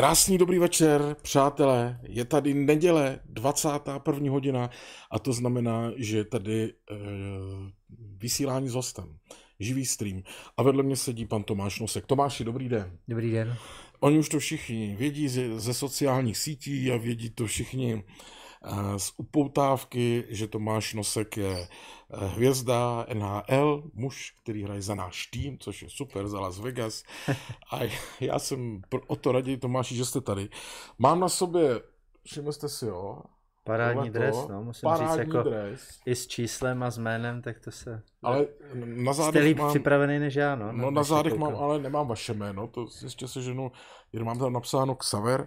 Krásný dobrý večer, přátelé. Je tady neděle, 21. hodina a to znamená, že je tady e, vysílání s hostem, živý stream. A vedle mě sedí pan Tomáš Nosek. Tomáši, dobrý den. Dobrý den. Oni už to všichni vědí ze, ze sociálních sítí a vědí to všichni z upoutávky, že Tomáš Nosek je eh, hvězda NHL, muž, který hraje za náš tým, což je super, za Las Vegas. A já jsem o to raději, Tomáši, že jste tady. Mám na sobě, všimli jste si, jo, Parádní dres, no, musím parádní říct, jako dres. i s číslem a s jménem, tak to se... Ale na Jste zádech líp mám, připravený než já, no. no, na zádech mám, ale nemám vaše jméno, to ještě se ženu, jen mám tam napsáno Xaver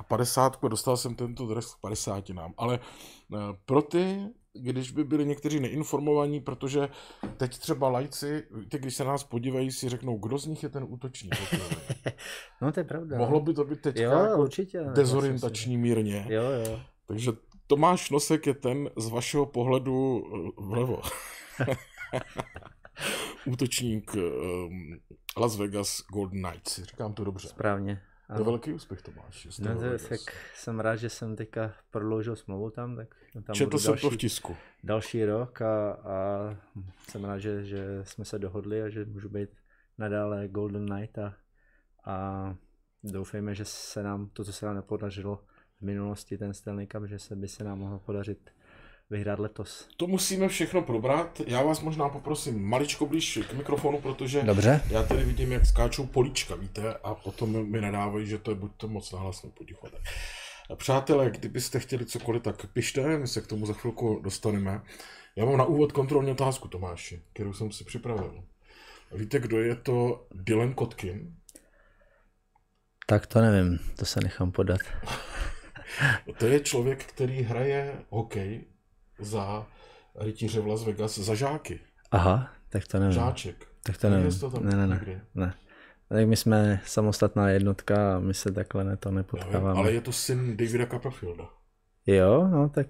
a 50, dostal jsem tento dres k 50 nám. Ale eh, pro ty, když by byli někteří neinformovaní, protože teď třeba lajci, víte, když se na nás podívají, si řeknou, kdo z nich je ten útočník. No to je pravda. Mohlo by to být teďka Jo, jako určitě. dezorientační mírně. Jo, jo. Takže Tomáš Nosek je ten z vašeho pohledu eh, vlevo. Útočník um, Las Vegas Golden Knights. Říkám to dobře. Správně. To je velký úspěch, Tomáš. No to, tak jsem rád, že jsem teďka prodloužil smlouvu tam, tak tam Četl jsem to v další, tisku. další rok a, a jsem rád, že, že jsme se dohodli a že můžu být nadále Golden Knight a, a doufejme, že se nám to, co se nám nepodařilo v minulosti, ten Stanley Cup, že se by se nám mohlo podařit vyhrát letos. To musíme všechno probrat. Já vás možná poprosím maličko blíž k mikrofonu, protože Dobře. já tady vidím, jak skáčou políčka, víte, a potom mi nadávají, že to je buď to moc nahlasno potichu. tak. Přátelé, kdybyste chtěli cokoliv, tak pište, my se k tomu za chvilku dostaneme. Já mám na úvod kontrolní otázku, Tomáši, kterou jsem si připravil. Víte, kdo je to Dylan Kotkin? Tak to nevím, to se nechám podat. To je člověk, který hraje hokej za rytíře v Las Vegas, za žáky. Aha, tak to nevím. Žáček. Tak to nevím. to tam Ne, ne, ne. ne. Tak my jsme samostatná jednotka a my se takhle ne, to nepotkáváme. ale je to syn Davida Copperfielda. Jo, no tak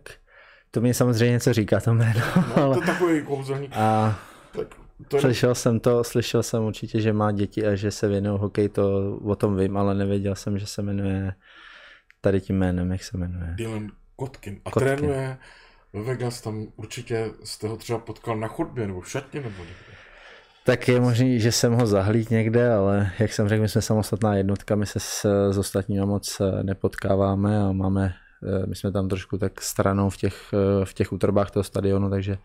to mi samozřejmě něco říká to jméno, No, ale... to je takový kouzelník. A Tak to je, slyšel jsem to, slyšel jsem určitě, že má děti a že se věnují hokej, to o tom vím, ale nevěděl jsem, že se jmenuje tady tím jménem, jak se jmenuje. Dylan Kotkin. A Kotkin. trénuje ve Vegas, tam určitě jste ho třeba potkal na chodbě nebo v šatně nebo někde. Tak je možný, že jsem ho zahlíd někde, ale jak jsem řekl, my jsme samostatná jednotka, my se s, s ostatními moc eh, nepotkáváme a máme, eh, my jsme tam trošku tak stranou v těch, eh, v těch útrobách toho stadionu, takže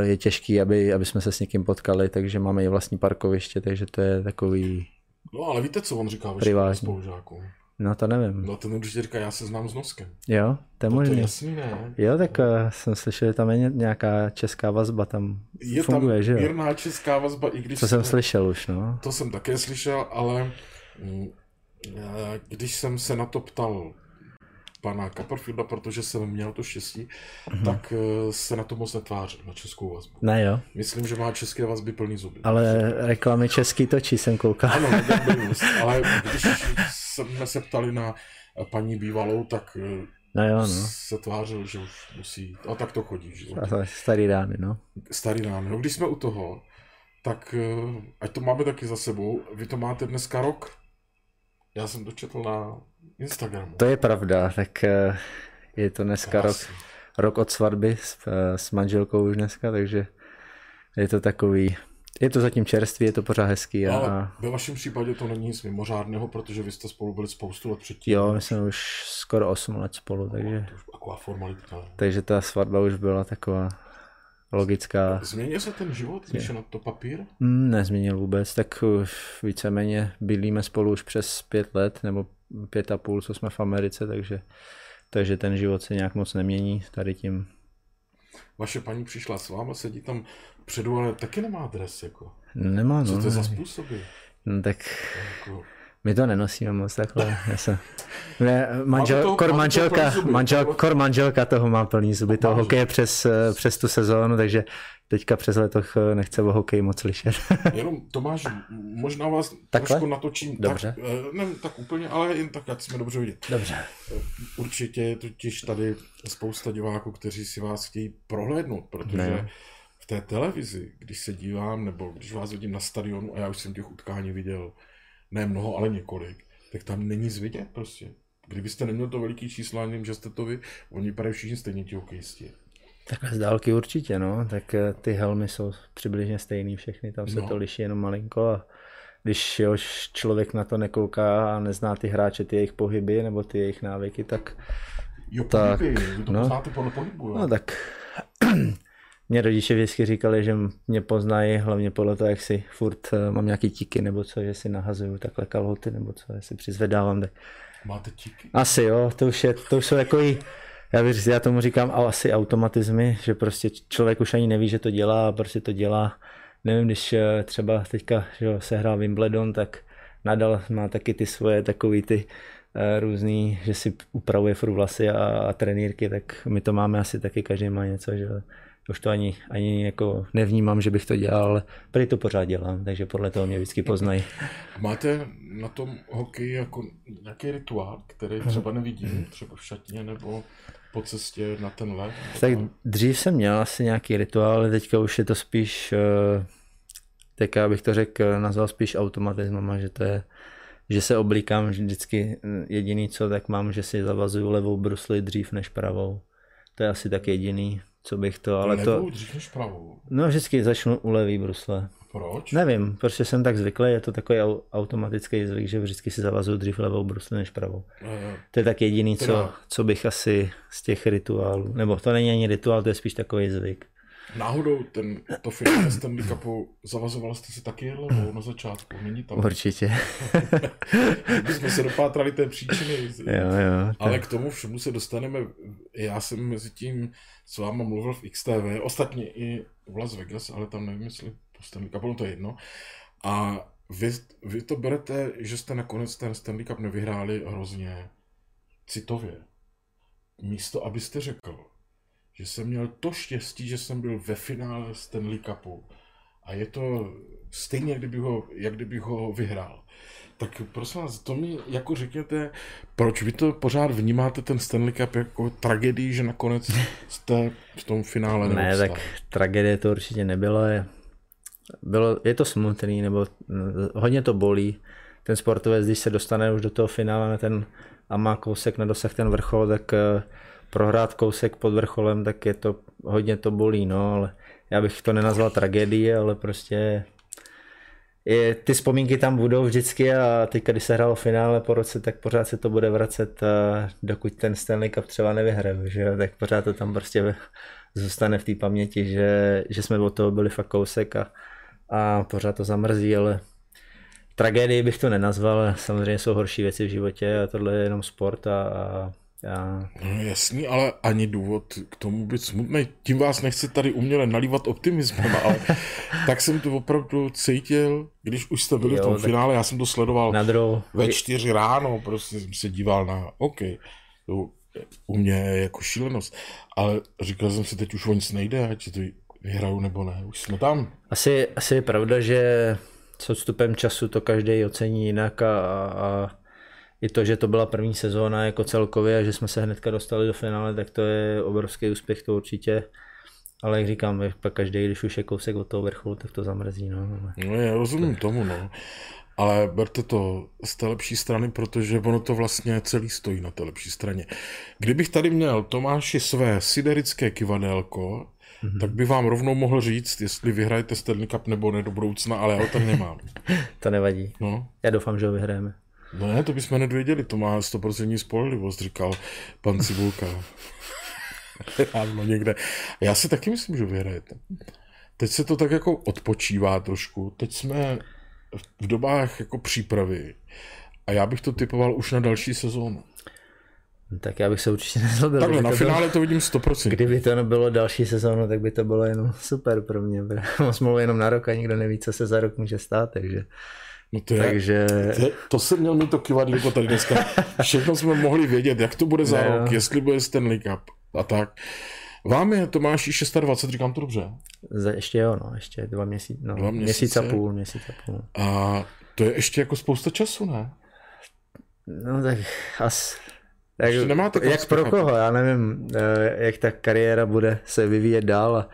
je těžký, aby, aby jsme se s někým potkali, takže máme i vlastní parkoviště, takže to je takový, No ale víte, co on říká Privátní. spolužákům? No to nevím. No ten určitě říká, já se znám s noskem. Jo, to je No, to možný. jasný, ne? Jo, tak eh, jsem slyšel, že tam je ně- nějaká česká vazba, tam Je funguje, tam že jo? mírná česká vazba, i když Co jsem slyšel už, no. To jsem také slyšel, ale mm, eh, když jsem se na to ptal pana Copperfielda, protože jsem měl to štěstí, Mhm. tak eh, se na to moc netvářil, na českou vazbu. Ne jo, Myslím, že má české vazby plný zuby. ale reklamy český točí, jsem koukal. Ano, News, ale když jsme se ptali na paní bývalou, tak eh, No jo, no. se tvářil, že už musí, a tak to chodí v životě. A to je starý rány, no. Starý nám. No když jsme u toho, tak eh, ať to máme taky za sebou, vy to máte dneska rok. Já jsem to četl na Instagramu. To je pravda, tak eh, je to dneska rok, rok od svatby s, eh, s manželkou už dneska, takže je to takový, je to zatím čerstvý, je to pořád hezký a, Ale ve vašem případě to není nic mimořádného, protože vy jste spolu byli spoustu let předtím. jo, my jsme už skoro 8 let spolu, takže, To už taková formalitka. takže ta svatba už byla taková logická. Změnil se ten život, když je na to papír? Mm, nezměnil vůbec, tak víceméně bydlíme spolu už přes pět let, nebo pět a půl, co jsme v Americe, takže, takže ten život se nějak moc nemění tady tím. Vaše paní přišla s váma, sedí tam předu, ale taky nemá dres, jako. Nemá, Co no. to je za způsoby? no tak Jako, my to nenosíme moc takhle. Já jsem, ne, manžel, toho- kor, manželka, plný zuby, manžel, to- kor manželka toho má plný zuby, toho hokeje přes, eh, přes tu sezónu, takže teďka přes letoch eh, nechce o hokej moc slyšet. Jenom Tomáš, možná vás Takhle? trošku natočím. Dobře. Tak, eh, ne tak úplně, ale jen tak, ať jsme dobře vidět. Dobře. Určitě je totiž tady spousta diváků, kteří si vás chtějí prohlédnout, protože Ne. v té televizi, když se dívám, nebo když vás vidím na stadionu, a já už jsem těch utkání viděl ne mnoho, ale několik, tak tam není nic vidět prostě. Kdybyste neměl to veliký číslo, já nevím, že jste to vy, oni vypadají všichni stejně ti hokejisti. Takhle z dálky určitě, no. Tak eh, ty helmy jsou přibližně stejný všechny, tam se No. to liší jenom malinko a když jo, člověk na to nekouká a nezná ty hráče, ty jejich pohyby nebo ty jejich návyky, tak Jo, Tak, pohyby, vy to no. poznáte podle pohybu, jo? no tak mě rodiče vždycky říkali, že mě poznají hlavně podle toho, jak si furt eh, mám nějaký tiky nebo co, že si nahazuju takhle kalhoty nebo co, já si přizvedávám, tak Máte tiky? Asi jo, to už, je, to už jsou takový, já, bych, já tomu říkám ale asi automatizmy, že prostě člověk už ani neví, že to dělá a prostě to dělá. Nevím, když eh, třeba teďka že jo, se hrál Wimbledon, tak Nadal má taky ty svoje takový ty eh, různý, že si upravuje furt vlasy a, a trenýrky, tak my to máme asi taky, každý má něco, že už to ani, ani jako nevnímám, že bych to dělal, ale prý to pořád dělám, takže podle toho mě vždycky poznají. Máte na tom hokeji jako nějaký rituál, který třeba nevidím, třeba v šatně nebo po cestě na ten let? Tak dřív jsem měl asi nějaký rituál, ale teďka už je to spíš, eh, teďka bych to řekl, nazval spíš automatismem, že to je, že se oblíkám vždycky eh, jediný co, tak mám, že si zavazuju levou brusli dřív než pravou. To je asi tak jediný, co bych to, ale Levou to, dřív než pravou. no vždycky začnu u levý brusle. Proč? Nevím, prostě jsem tak zvyklý, je to takový au- automatický zvyk, že vždycky si zavazuju dřív levou brusli než pravou. Eh, To je tak jediný, co, co bych asi z těch rituálů, nebo to není ani rituál, to je spíš takový zvyk. Náhodou ten, to finále Stanley Cupu zavazoval jste si taky levou na začátku, není tam. Určitě. Kdybychom se dopátrali té příčiny. jo, jo. Ale k tomu všemu se dostaneme. Já jsem mezi tím s váma mluvil v XTV, ostatně i v Las Vegas, ale tam nevím, jestli po Stanley Cupu, no to je jedno. A vy, vy to berete, že jste nakonec ten Stanley Cup nevyhráli hrozně citově. Místo, abyste řekl, že jsem měl to štěstí, že jsem byl ve finále Stanley Cupu a je to stejně, kdyby ho, jak kdybych ho vyhrál. Tak prosím vás, to mi jako řekněte, proč vy to pořád vnímáte ten Stanley Cup jako tragédii, že nakonec jste v tom finále Ne, tak tragédie to určitě nebylo. Je, bylo, je to smutný, nebo mm, hodně to bolí. Ten sportovec, když se dostane už do toho finále na ten a má kousek na dosah ten vrchol, tak eh, prohrát kousek pod vrcholem, tak je to, hodně to bolí, no, ale já bych to nenazval tragédii, ale prostě je, ty vzpomínky tam budou vždycky a teď, když se hrálo finále po roce, tak pořád se to bude vracet, a dokud ten Stanley Cup třeba nevyhraju, že tak pořád to tam prostě zůstane v té paměti, že, že jsme od toho byli fakt kousek a, a pořád to zamrzí, ale tragédii bych to nenazval, samozřejmě jsou horší věci v životě a tohle je jenom sport a, a, a No, jasný, ale ani důvod k tomu být smutný. Tím vás nechci tady uměle nalívat optimismem, ale tak jsem to opravdu cítil, když už jste byli Jo, v tom finále, já jsem to sledoval na druhou, ve čtyři ráno, prostě jsem se díval na, OK, to u mě je jako šílenost, ale říkal jsem si, teď už o nic nejde, ať to vyhraju nebo ne, už jsme tam. Asi, asi je pravda, že s odstupem času to každý ocení jinak a, a i to, že to byla první sezóna jako celkově a že jsme se hnedka dostali do finále, tak to je obrovský úspěch, to určitě. Ale jak říkám, pak každý, když už je kousek od toho vrcholu, tak to zamrzí. No. No já rozumím tomu, no. Ale berte to z té lepší strany, protože ono to vlastně celý stojí na té lepší straně. Kdybych tady měl Tomáši své siderické kivadélko, mm-hmm. tak by vám rovnou mohl říct, jestli vyhrajete Stanley Cup nebo ne do budoucna, ale já ho tady nemám. To nevadí. No, Já doufám, že ho vyhrajeme. No ne, to bychom nedověděli, to má 100% spolehlivost, říkal pan Cibulka. Dávno někde. Já si taky myslím, že vyhrajete. Teď se to tak jako odpočívá trošku. Teď jsme v dobách jako přípravy. A já bych to typoval už na další sezónu. Tak já bych se určitě nezlobil. Takhle, na to finále to vidím 100%. Kdyby to nebylo další sezónu, tak by to bylo jenom super pro mě. Mám smlouvu jenom na rok a nikdo neví, co se za rok může stát, takže, No to, je, takže to, to jsem měl mít to kivadlíko tady dneska. Všechno jsme mohli vědět, jak to bude za Ne, rok, no. jestli bude Stanley Cup a tak. Vám je Tomáši 26, říkám to dobře. za, ještě jo, no, ještě dva měsíce, no, Dva měsíc a měsíce. půl, měsíc a půl. A to je ještě jako spousta času, ne? No tak as, tak, jak pro spěchat. koho, já nevím, eh, jak ta kariéra bude se vyvíjet dál a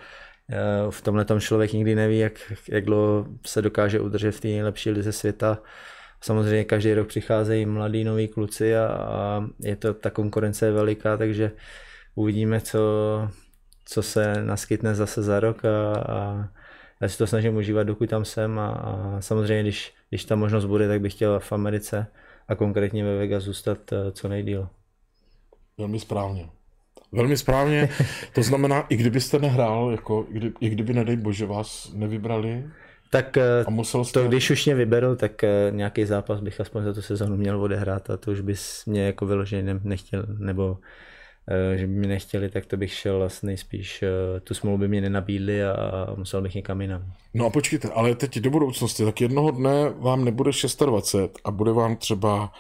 v tomhle tom člověk nikdy neví, jak, jak dlouho se dokáže udržet v té nejlepší lize světa samozřejmě každý rok přicházejí mladí noví kluci a, a je to, ta konkurence je veliká, takže uvidíme, co, co se naskytne zase za rok a, a já si to snažím užívat, dokud tam jsem a, a samozřejmě, když, když ta možnost bude, tak bych chtěl v Americe a konkrétně ve Vegas zůstat eh, co nejdíl. Velmi správně. Velmi správně. To znamená, i kdybyste nehrál, jako, i, kdy, i kdyby, nedej bože, vás nevybrali, tak eh, a musel jste... to, když už mě vyberou, tak eh, nějaký zápas bych aspoň za tu sezonu měl odehrát a to už bys mě jako vyloženě nechtěl, nebo Eh, že by mi nechtěli, tak to bych šel vlastně nejspíš, tu smlouvu by mě nenabídli a musel bych někam jinam. No a počkejte, ale teď do budoucnosti, tak jednoho dne vám nebude 26 a bude vám třeba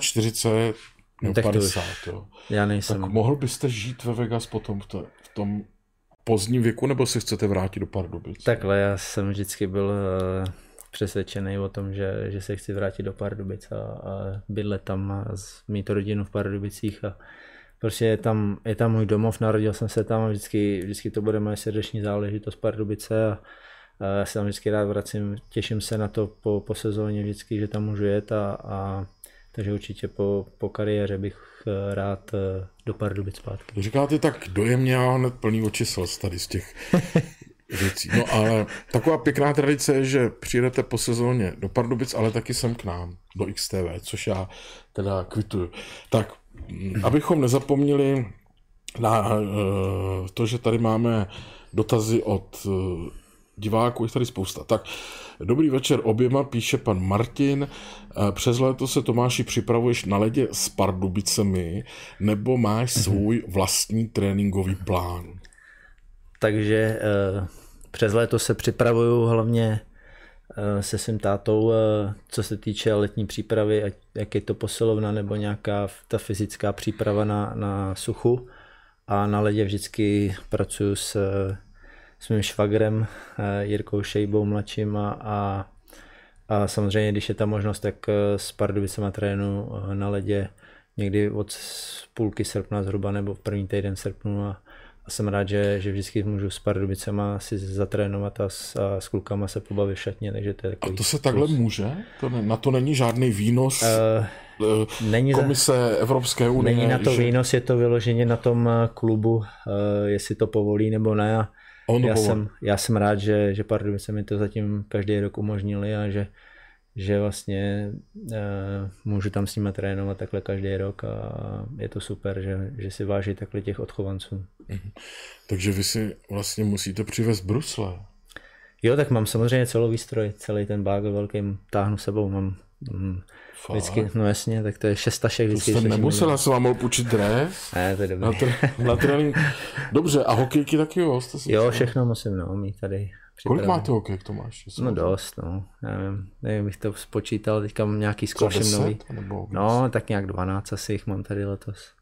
45 nebo tak 50, jo. Já nejsem. Tak mohl byste žít ve Vegas potom v, to, v tom pozdním věku, nebo si chcete vrátit do Pardubic? Takhle, já jsem vždycky byl uh, přesvědčený o tom, že, že se chci vrátit do Pardubic a, a bydlet tam a mít rodinu v Pardubicích a prostě je tam, je tam můj domov, narodil jsem se tam a vždycky, vždycky to bude moje srdeční záležitost Pardubice a, a já se tam vždycky rád vracím, těším se na to po, po sezóně vždycky, že tam můžu jet a, a takže určitě po, po kariéře bych eh, rád eh, do Pardubic zpátky. Říkáte tak dojemně a hned plný oči slz tady z těch věcí. No ale taková pěkná tradice je, že přijedete po sezóně do Pardubic, ale taky sem k nám, do XTV, což já teda kvituju. Tak abychom nezapomněli na eh, to, že tady máme dotazy od diváků, je tady spousta. Tak, dobrý večer oběma, píše pan Martin. Eh, přes léto se Tomáši připravuješ na ledě s Pardubicemi, nebo máš mhm. svůj vlastní tréninkový plán? Takže přes léto se připravuju hlavně Eh, se svým tátou, eh, co se týče letní přípravy, jak je to posilovna nebo nějaká ta fyzická příprava na, na suchu. A na ledě vždycky pracuji s, s mým švagrem eh, Jirkou Šejbou mladším a, a, a samozřejmě, když je ta možnost, tak s Pardubicema trénu na ledě někdy od půlky srpna zhruba nebo v první týden srpnu a, a jsem rád, že, že vždycky můžu s Pardubicema si zatrénovat a s, a s klukama se pobavit šatně, takže to je takový A to se takhle plus. může? To ne, na to není žádný výnos uh, není komise za, Evropské unie? Není na to že... výnos, je to vyloženě na tom klubu, jestli to povolí nebo ne. A já, jsem, já jsem rád, že, že Pardubice mi to zatím každý rok umožnili a že, že vlastně uh, můžu tam s nimi trénovat takhle každý rok a je to super, že, že si váží takhle těch odchovanců. Mm-hmm. Takže vy si vlastně musíte přivést brusle. Jo, tak mám samozřejmě celou výstroj, celý ten bágl velký táhnu sebou, mám mm, vždycky, no jasně, tak to je šestašek vždycky. To jste nemusel, já jsem vám mohl půjčit dres. Ne, to je dobré. Na, tr- na trénink. Dobře, a hokejky taky jo? Jste si jo, všechno musím, no, mít tady Kolik máte hokej, to máš? No dost, no. Já nevím, nevím, bych to spočítal, teďka mám nějaký zkouším nový. Nebo no, tak nějak 12 asi jich mám tady letos.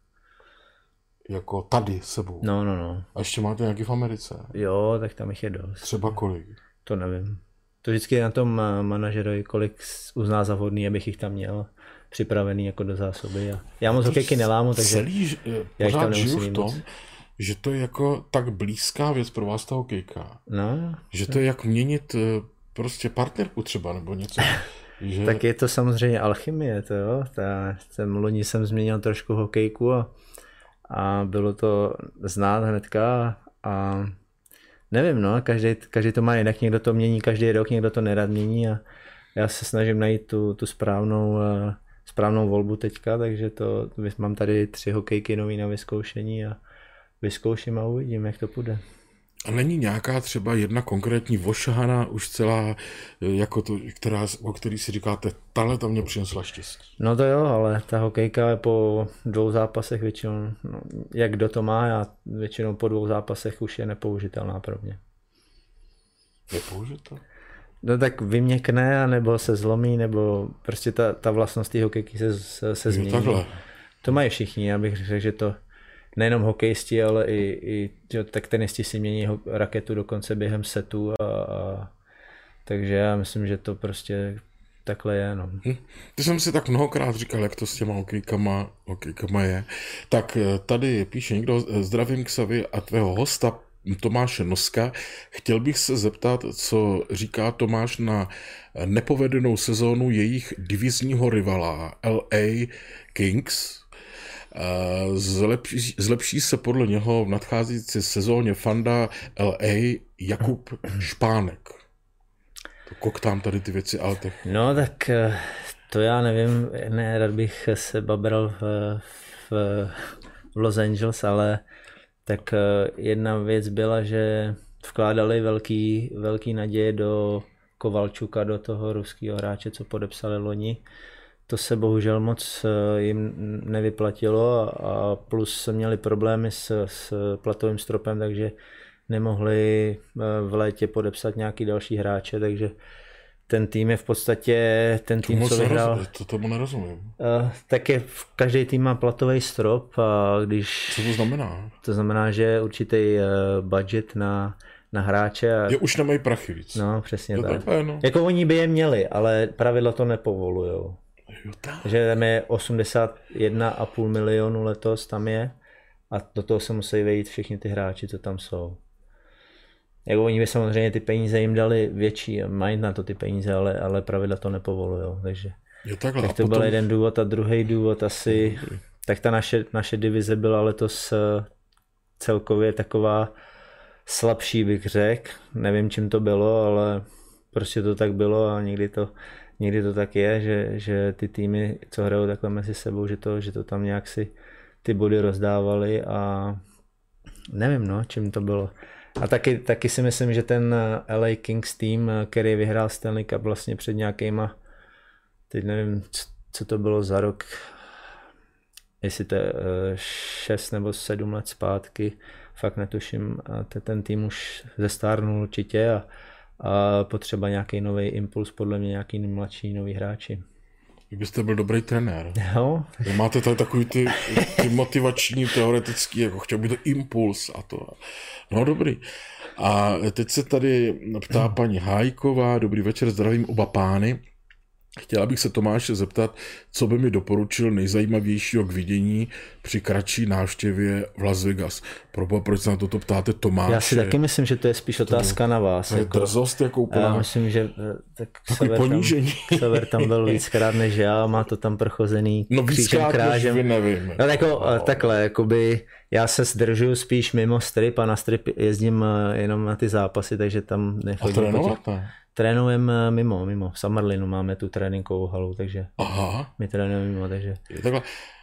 Jako tady sebou? No, no, no. A ještě máte nějaký v Americe? Jo, tak tam jich je dost. Třeba kolik? To nevím. To vždycky na tom manažerovi, kolik uzná za vhodný, abych jich tam měl připravený jako do zásoby. A já moc hokejky nelámu, takže celý, já jich tam žiju v tom, moc že to je jako tak blízká věc pro vás ta hokejka. No. Že to je jak měnit eh, prostě partnerku třeba nebo něco. Že... tak je to samozřejmě alchymie, to jo. Ta, ten loni jsem změnil trošku hokejku a, a bylo to znát hnedka a nevím, no, každý, každý to má jinak, někdo to mění každý rok, někdo to nerad mění a já se snažím najít tu, tu správnou, uh, správnou volbu teďka, takže to, mám tady tři hokejky nový na vyzkoušení a, vyzkouším a uvidím, jak to půjde. A není nějaká třeba jedna konkrétní vošahana už celá, jako to, která, o který si říkáte, tahle to mě přinesla štěstí? No to jo, ale ta hokejka je po dvou zápasech většinou, no, jak kdo to má, já většinou po dvou zápasech už je nepoužitelná pro mě. Nepoužitelná? No tak vyměkne, nebo se zlomí, nebo prostě ta, ta vlastnost té hokejky se, se, se změní. Takhle. To mají všichni, já bych řekl, že to nejenom hokejisti, ale i, i jo, tak tenisti si mění raketu dokonce během setu a, a takže já myslím, že to prostě takhle je. No. Hm. Ty jsem si tak mnohokrát říkal, jak to s těma hokejkama, hokejkama je. Tak eh, tady píše někdo, eh, zdravím Xavi a tvého hosta Tomáše Noska. Chtěl bych se zeptat, co říká Tomáš na nepovedenou sezónu jejich divizního rivala LA Kings. Zlepší, zlepší se podle něho v nadcházející sezóně fanda LA Jakub Špánek. To koktám tady ty věci, ale tak... No tak eh, to já nevím, ne, rád bych se babral v, v, v Los Angeles, ale tak eh, jedna věc byla, že vkládali velký, velký naděje do Kovalčuka, do toho ruského hráče, co podepsali loni. To se bohužel moc eh, jim nevyplatilo a plus měli problémy s, s platovým stropem, takže nemohli eh, v létě podepsat nějaký další hráče, takže ten tým je v podstatě ten tým, Tomu co vyhrál. To tomu nerozumím. Uh, tak je, každý tým má platový strop a když... Co to znamená? To znamená, že určitý uh, budget na, na hráče. A... Je, už nemají prachy víc. No, přesně tak. Takhle, no. Jako oni by je měli, ale pravidla to nepovolujou. Jo, tak. Že tam je 81,5 milionu letos tam je a do toho se musí vejít všichni ty hráči, co tam jsou. Jako oni by samozřejmě ty peníze jim dali větší, mají na to ty peníze, ale, ale pravidla to nepovolují, takže Jo, takhle. tak to potom... byl jeden důvod a druhý důvod asi, tak ta naše, naše divize byla letos eh, celkově taková slabší, bych řekl. Nevím, čím to bylo, ale prostě to tak bylo a někdy to, někdy to tak je, že, že ty týmy, co hrajou takhle mezi sebou, že to, že to tam nějak si ty body rozdávali a nevím, no, čím to bylo. A taky, taky si myslím, že ten eh, LA Kings tým, eh, který vyhrál Stanley Cup vlastně před nějakýma, teď nevím, co to bylo za rok, jestli to je 6 nebo 7 let zpátky, fakt netuším, a ten tým už zestárnul určitě a, a potřeba nějaký nový impuls, podle mě nějaký mladší nový hráči. Vy byste byl dobrý trenér. Jo. Vy máte tady takový ty, ty motivační, teoretický, jako chtěl by to impuls a to. No dobrý. A teď se tady ptá paní Hájková, dobrý večer, zdravím oba pány. Chtěla bych se Tomáše zeptat, co by mi doporučil nejzajímavějšího k vidění při kratší návštěvě v Las Vegas. Proboha, proč se na toto ptáte Tomáše? Já si taky myslím, že to je spíš otázka na vás. To je jako, drzost jako úplná. já myslím, že eh, tak Sever tam. Sever tam byl víckrát než já, má to tam prochozený No křížem krážem. vy nevím. No jako no. takhle, jakoby já se zdržuju spíš mimo strip a na strip jezdím eh, jenom na ty zápasy, takže tam A nechodím těch... trénovat ne? Trénujeme mimo, mimo. V Summerlinu máme tu tréninkovou halu, takže Aha, my trénujeme mimo, takže... je takhle.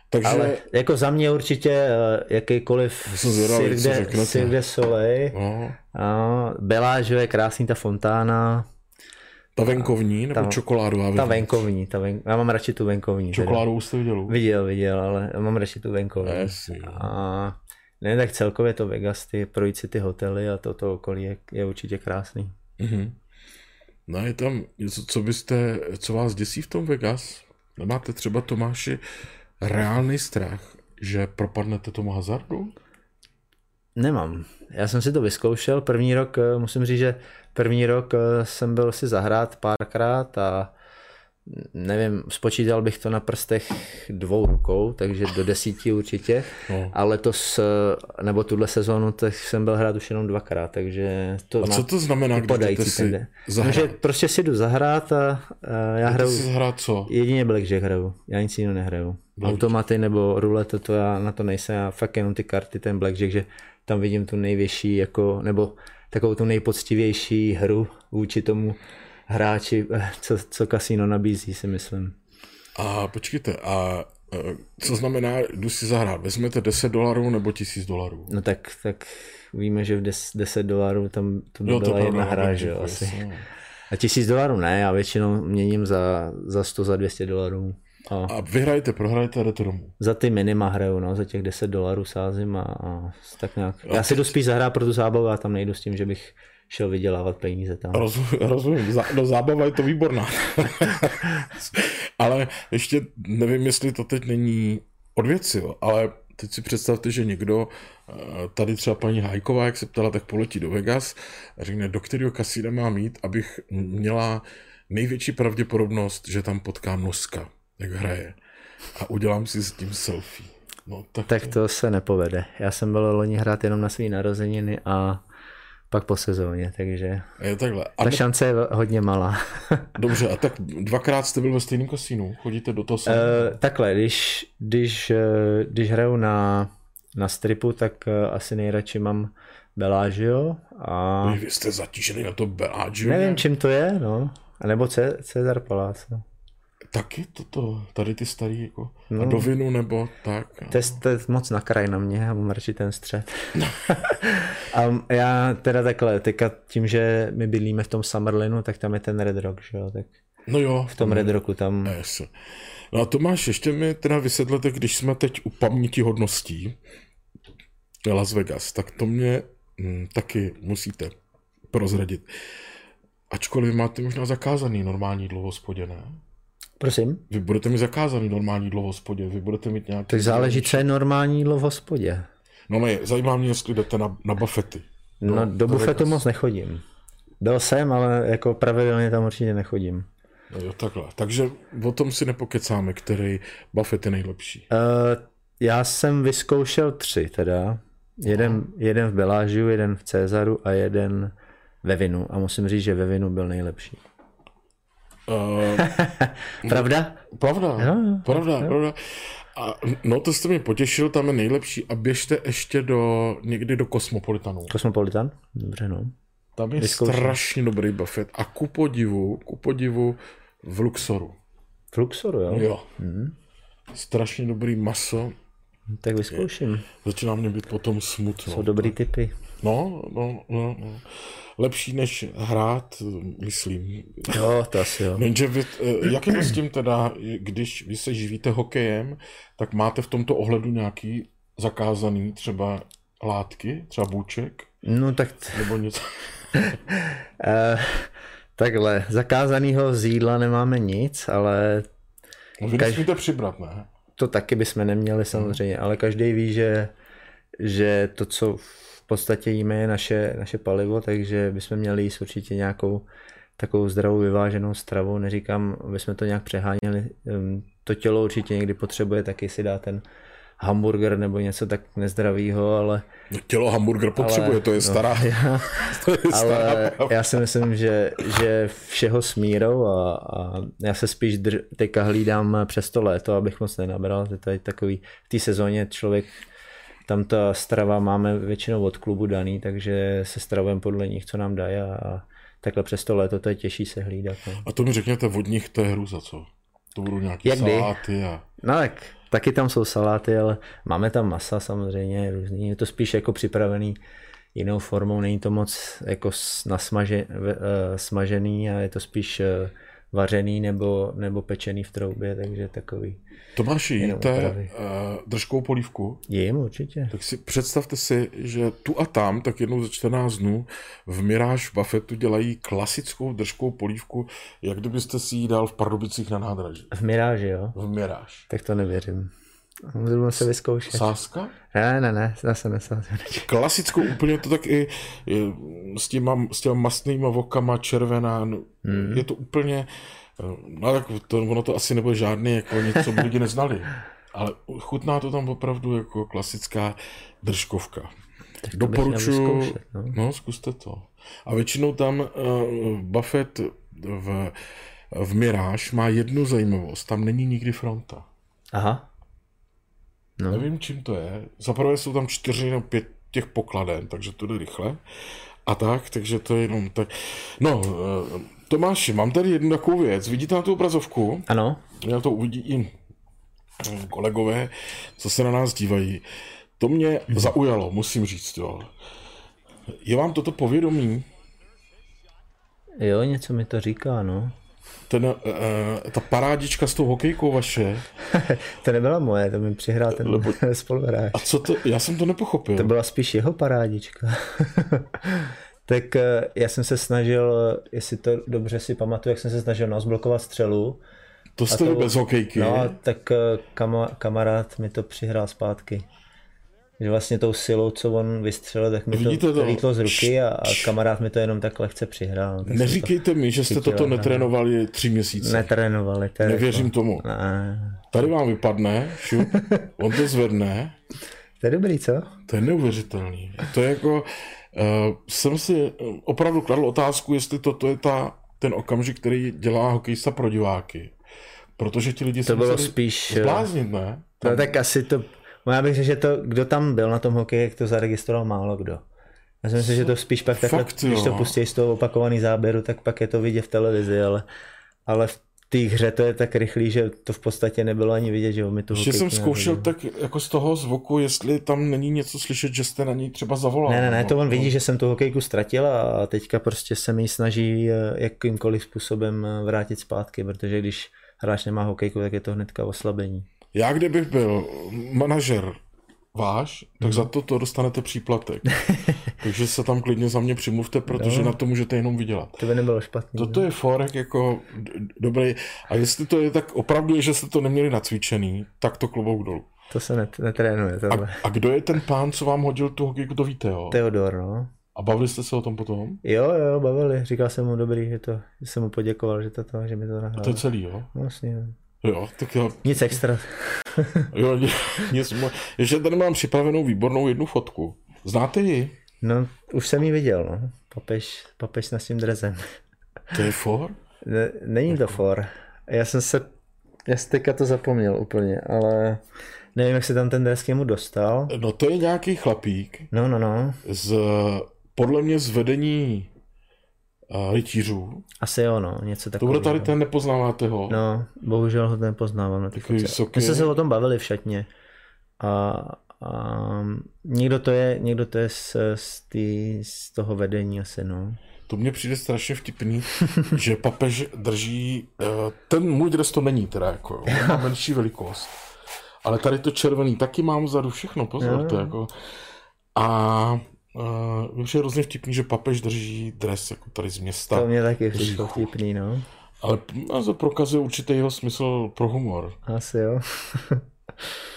Takže Ale jako za mě určitě eh, jakýkoliv zvědavý, Cirque de- řeknete. Cirque de Soleil, no, a Bela, že je krásný ta fontána, ta venkovní nebo Ta- čokoládová? ta venkovní? ta ven... já mám radši tu venkovní. teda. Čokoládovou jste viděl? Viděl, viděl, ale já mám radši tu venkovní. Yes. A ne, tak celkově to Vegas, ty, projít si ty hotely a toto okolí je, je určitě krásný. Mhm. No je tam něco, co byste, co vás děsí v tom Vegas? Nemáte třeba Tomáši reálný strach, že propadnete tomu hazardu? Nemám. Já jsem si to vyzkoušel. První rok, eh, musím říct, že první rok eh, jsem byl si zahrát párkrát a nevím, spočítal bych to na prstech dvou rukou, takže do desíti určitě. No. A letos, eh, nebo tuhle sezónu, tak jsem byl hrát už jenom dvakrát, takže to A co to znamená, když jdete si tende. No, zahrát? že prostě si jdu zahrát a, a já Jdete hraju zahrát co? jedině blackjack hraju, já nic jiného nehraju. Blackjack. Automaty nebo rulete, to já na to nejsem, já fakt jenom ty karty, ten blackjack, že tam vidím tu největší, jako, nebo takovou tu nejpoctivější hru vůči tomu hráči, co, co kasino nabízí, si myslím. A počkejte, a co znamená, jdu si zahrát? Vezmete 10 dolarů nebo 1000 dolarů? No tak, tak víme, že v 10, 10 dolarů tam to by to byla je jedna hra, že jo, asi. A tisíc dolarů ne, já většinou měním za, za 100, za 200 dolarů. A A vyhrajete, prohrajete a jdete domů. za ty minima hraju, no, za těch 10 dolarů sázím a, a tak nějak. A Já si jdu spíš zahrát pro tu zábavu a tam nejdu s tím, že bych šel vydělávat peníze tam. Rozumím, rozumím. Zá, no zábava je to výborná. ale ještě nevím, jestli to teď není od věci, ale teď si představte, že někdo, eh, tady třeba paní Hajková, jak se ptala, tak poletí do Vegas a řekne, do kterého kasína mám jít, abych měla největší pravděpodobnost, že tam potkám Noska, jak hraje. A udělám si s tím selfie. No tak, Tak to se nepovede. Já jsem byl loni hrát jenom na své narozeniny a pak po sezóně, takže Je takhle. A ta ne, šance je hodně malá. dobře, a tak dvakrát jste byl ve stejném kasínu. Chodíte do toho uh, takhle, když, když, eh, když hraju na, na stripu, tak eh, asi nejradši mám Bellagio a Vy jste zatížený na to Bellagio. nevím, čím to je, no. A nebo Ce- Cezar Palazzo. Taky toto, tady ty starý, jako No. no. do vinu nebo tak. To je, to je moc na kraj na mě, já mám radši ten střed. a já teda takhle, teďka tím, že my bydlíme v tom Summerlinu, tak tam je ten Red Rock, že jo, tak No jo. v tom Red Rocku tam, Yes. No a Tomáš, ještě mi teda vysvětlete, když jsme teď u paměti hodností Las Vegas, tak to mě hm, taky musíte prozradit. Ačkoliv máte možná zakázaný normální jídlo v hospodě, ne? Prosím, Vy budete mít zakázaný normální jídlo v hospodě, vy budete mít nějaký... tak záleží, co je normální jídlo v hospodě. No ne, zajímá mě, jestli jdete na, na buffety. No, No, do bufetu moc nechodím. Byl jsem, ale jako pravidelně tam určitě nechodím. No jo, takhle. Takže o tom si nepokecáme, který buffet je nejlepší. Uh, já jsem vyzkoušel tři teda. Jeden, jeden v Belážiu, jeden v Cezaru a jeden ve Vinu. A musím říct, že ve Vinu byl nejlepší. Uh, Pravda? Pravda, Jo, jo, pravda, pravda. A no to jste mě potěšil, tam je nejlepší a běžte ještě do, někdy do Kosmopolitanu. Kosmopolitan? Dobře, no. Tam je Vyzkouším. strašně dobrý buffet a ku podivu, ku podivu v Luxoru. V Luxoru, jo? Jo. Mhm. Strašně dobrý maso, Tak vyzkouším. začíná mě být potom smutno. Jsou dobrý typy. No, no, no, no. Lepší než hrát, myslím. Jo, to asi jo. Jenže vy, eh, jak je to s tím teda, když vy se živíte hokejem, tak máte v tomto ohledu nějaký zakázaný třeba látky, třeba bůček, No tak t- nebo něco? uh, takhle, zakázanýho z jídla nemáme nic, ale No, vy Kaž- nesmíte přibrat, ne? to taky bychom neměli samozřejmě, ale každý ví, že, že to, co podstatě jíme, je naše, naše palivo, takže bychom měli jíst určitě nějakou takovou zdravou vyváženou stravu. Neříkám, aby jsme to nějak přeháněli. To tělo určitě někdy potřebuje taky si dát ten hamburger nebo něco tak nezdravýho, ale, No, tělo hamburger potřebuje, ale to je no, stará, já, to je stará ale pravda. já si myslím, že, že všeho s mírou a, a já se spíš drž, teďka hlídám přes to léto, abych moc nenabral. To je tady takový, v té sezóně člověk, tam ta strava máme většinou od klubu daný, takže se stravujeme podle nich, co nám dají a, takhle přes to léto to je těžší se hlídat. No, A to mi řekněte, vodních to je hruza, co? To budou Jak kdy? saláty a... no tak, taky tam jsou saláty, ale máme tam masa samozřejmě různý. Je to spíš jako připravený jinou formou, není to moc jako nasmaže, eh, smažený a je to spíš eh, vařený nebo, nebo pečený v troubě, takže takový. Tomáši, jíte uh, držkou polívku? Jím určitě. Tak si představte si, že tu a tam, tak jednou za 14 dnů v Mirage Buffetu dělají klasickou držkou polívku, jak kdybyste si ji dal v Pardubicích na nádraží. V Miráži, jo? V Mirage. Tak to nevěřím. Můžu se vyzkoušet. Sáska? Ne, ne, ne, zase nesázím. Klasickou úplně to tak i s, těma, s těma mastnýma vokama, červená, no, Hmm. je to úplně, eh, no tak to, ono to asi nebude žádný, jako něco, co by lidi neznali. Ale chutná to tam opravdu jako klasická držkovka. Tak Doporučuji, vyzkoušet, no. no zkuste to. A většinou tam uh, Buffett v, v Mirage má jednu zajímavost, tam není nikdy fronta. Aha. No. Nevím, čím to je. Zaprvé jsou tam čtyři nebo pět těch pokladen, takže to jde rychle. A tak, takže to je jenom tak. No, eh, Tomáši, mám tady jednu takovou věc. Vidíte na tu obrazovku? Ano, Já to uvidí i kolegové, co se na nás dívají. To mě zaujalo, musím říct, jo. Je vám toto povědomí? jo, něco mi to říká, no. Ten, uh, ta parádička s tou hokejkou vaše. to nebyla moje, to mi přihrál ten spoluhráč. A co to? Já jsem to nepochopil. To byla spíš jeho parádička. tak eh, já jsem se snažil, jestli to dobře si pamatuju, jak jsem se snažil nazblokovat střelu. To jste to- bez hokejky. No, tak eh, kama, kamarád mi to přihrál zpátky. Že vlastně tou silou, co on vystřelil, tak mi Vidíte to to? lítlo z ruky a, a kamarád mi to jenom tak lehce přihrál. Tak Neříkejte mi, že jste chytil, toto no. netrénovali tři to měsíce. netrénovali. To Nevěřím jako- tomu. Ne, Tady vám vypadne, šup, on to zvedne, to je dobrý, co? to je neuvěřitelný. To je jako, jsem si opravdu kladl otázku, jestli to, to je ta, ten okamžik, který dělá hokejista pro diváky. Protože ti lidi to bylo spíš zbláznit, ne? Tam... No tak asi to, já bych řekl, že to, kdo tam byl na tom hokeji, jak to zaregistroval málo kdo. Já si myslím, že to spíš pak takhle, Fakt, když to pustí z toho opakovaný záběru, tak pak je to vidět v televizi, ale, ale v té hře to je tak rychlý, že to v podstatě nebylo ani vidět, že mi tu Ještě jsem zkoušel neviděl. tak jako z toho zvuku, jestli tam není něco slyšet, že jste na ní třeba zavolal. Ne, ne, ne, to on vidí, že jsem tu hokejku ztratil a teďka prostě se mi snaží eh, jakýmkoliv způsobem eh, vrátit zpátky, protože když hráč nemá hokejku, tak je to hnedka oslabení. Já kdybych byl manažer váš, tak hmm. za to to dostanete příplatek. Takže se tam klidně za mě přimluvte, protože no. na to můžete jenom vydělat. To by nebylo špatný. Toto ne? je forek jako dobrý. A jestli to je tak opravdu, že jste to neměli nacvičený, tak to klobouk dolů. To se net, netrénuje. A, a, kdo je ten pán, co vám hodil tu hokejku, to víte, jo? Teodor, no. A bavili jste se o tom potom? Jo, jo, bavili. Říkal jsem mu dobrý, že, to, že jsem mu poděkoval, že, to, to, že mi to nahrál. A to je celý, jo? Vlastně, jo. Jo, tak jo. Nic extra. jo, nic, ještě tady mám připravenou výbornou jednu fotku. Znáte ji? No, už jsem ji viděl, no. Papež, papež s naším drezem. To je for? Ne, není to for. Já jsem se, já jsem teďka to zapomněl úplně, ale nevím, jak se tam ten dres k němu dostal. No to je nějaký chlapík. No, no, no. Z, podle mě z vedení uh, rytířů. Asi jo, no, něco takového. To bude tady ten, nepoznáváte ho? No, bohužel ho nepoznávám. Takový vysoký. My jsme se o tom bavili v šatně. A, a někdo to je, někdo to je z, z, tý, z toho vedení asi, no. To mně přijde strašně vtipný, že papež drží, uh, ten můj dres to není teda, jako, jo, má menší velikost. Ale tady to červený taky mám vzadu všechno, pozor, no. to jako. A Uh, už je hrozně vtipný, že papež drží dres jako tady z města. To mě taky přišlo vtipný, no. Ale to prokazuje určitý jeho smysl pro humor. Asi jo.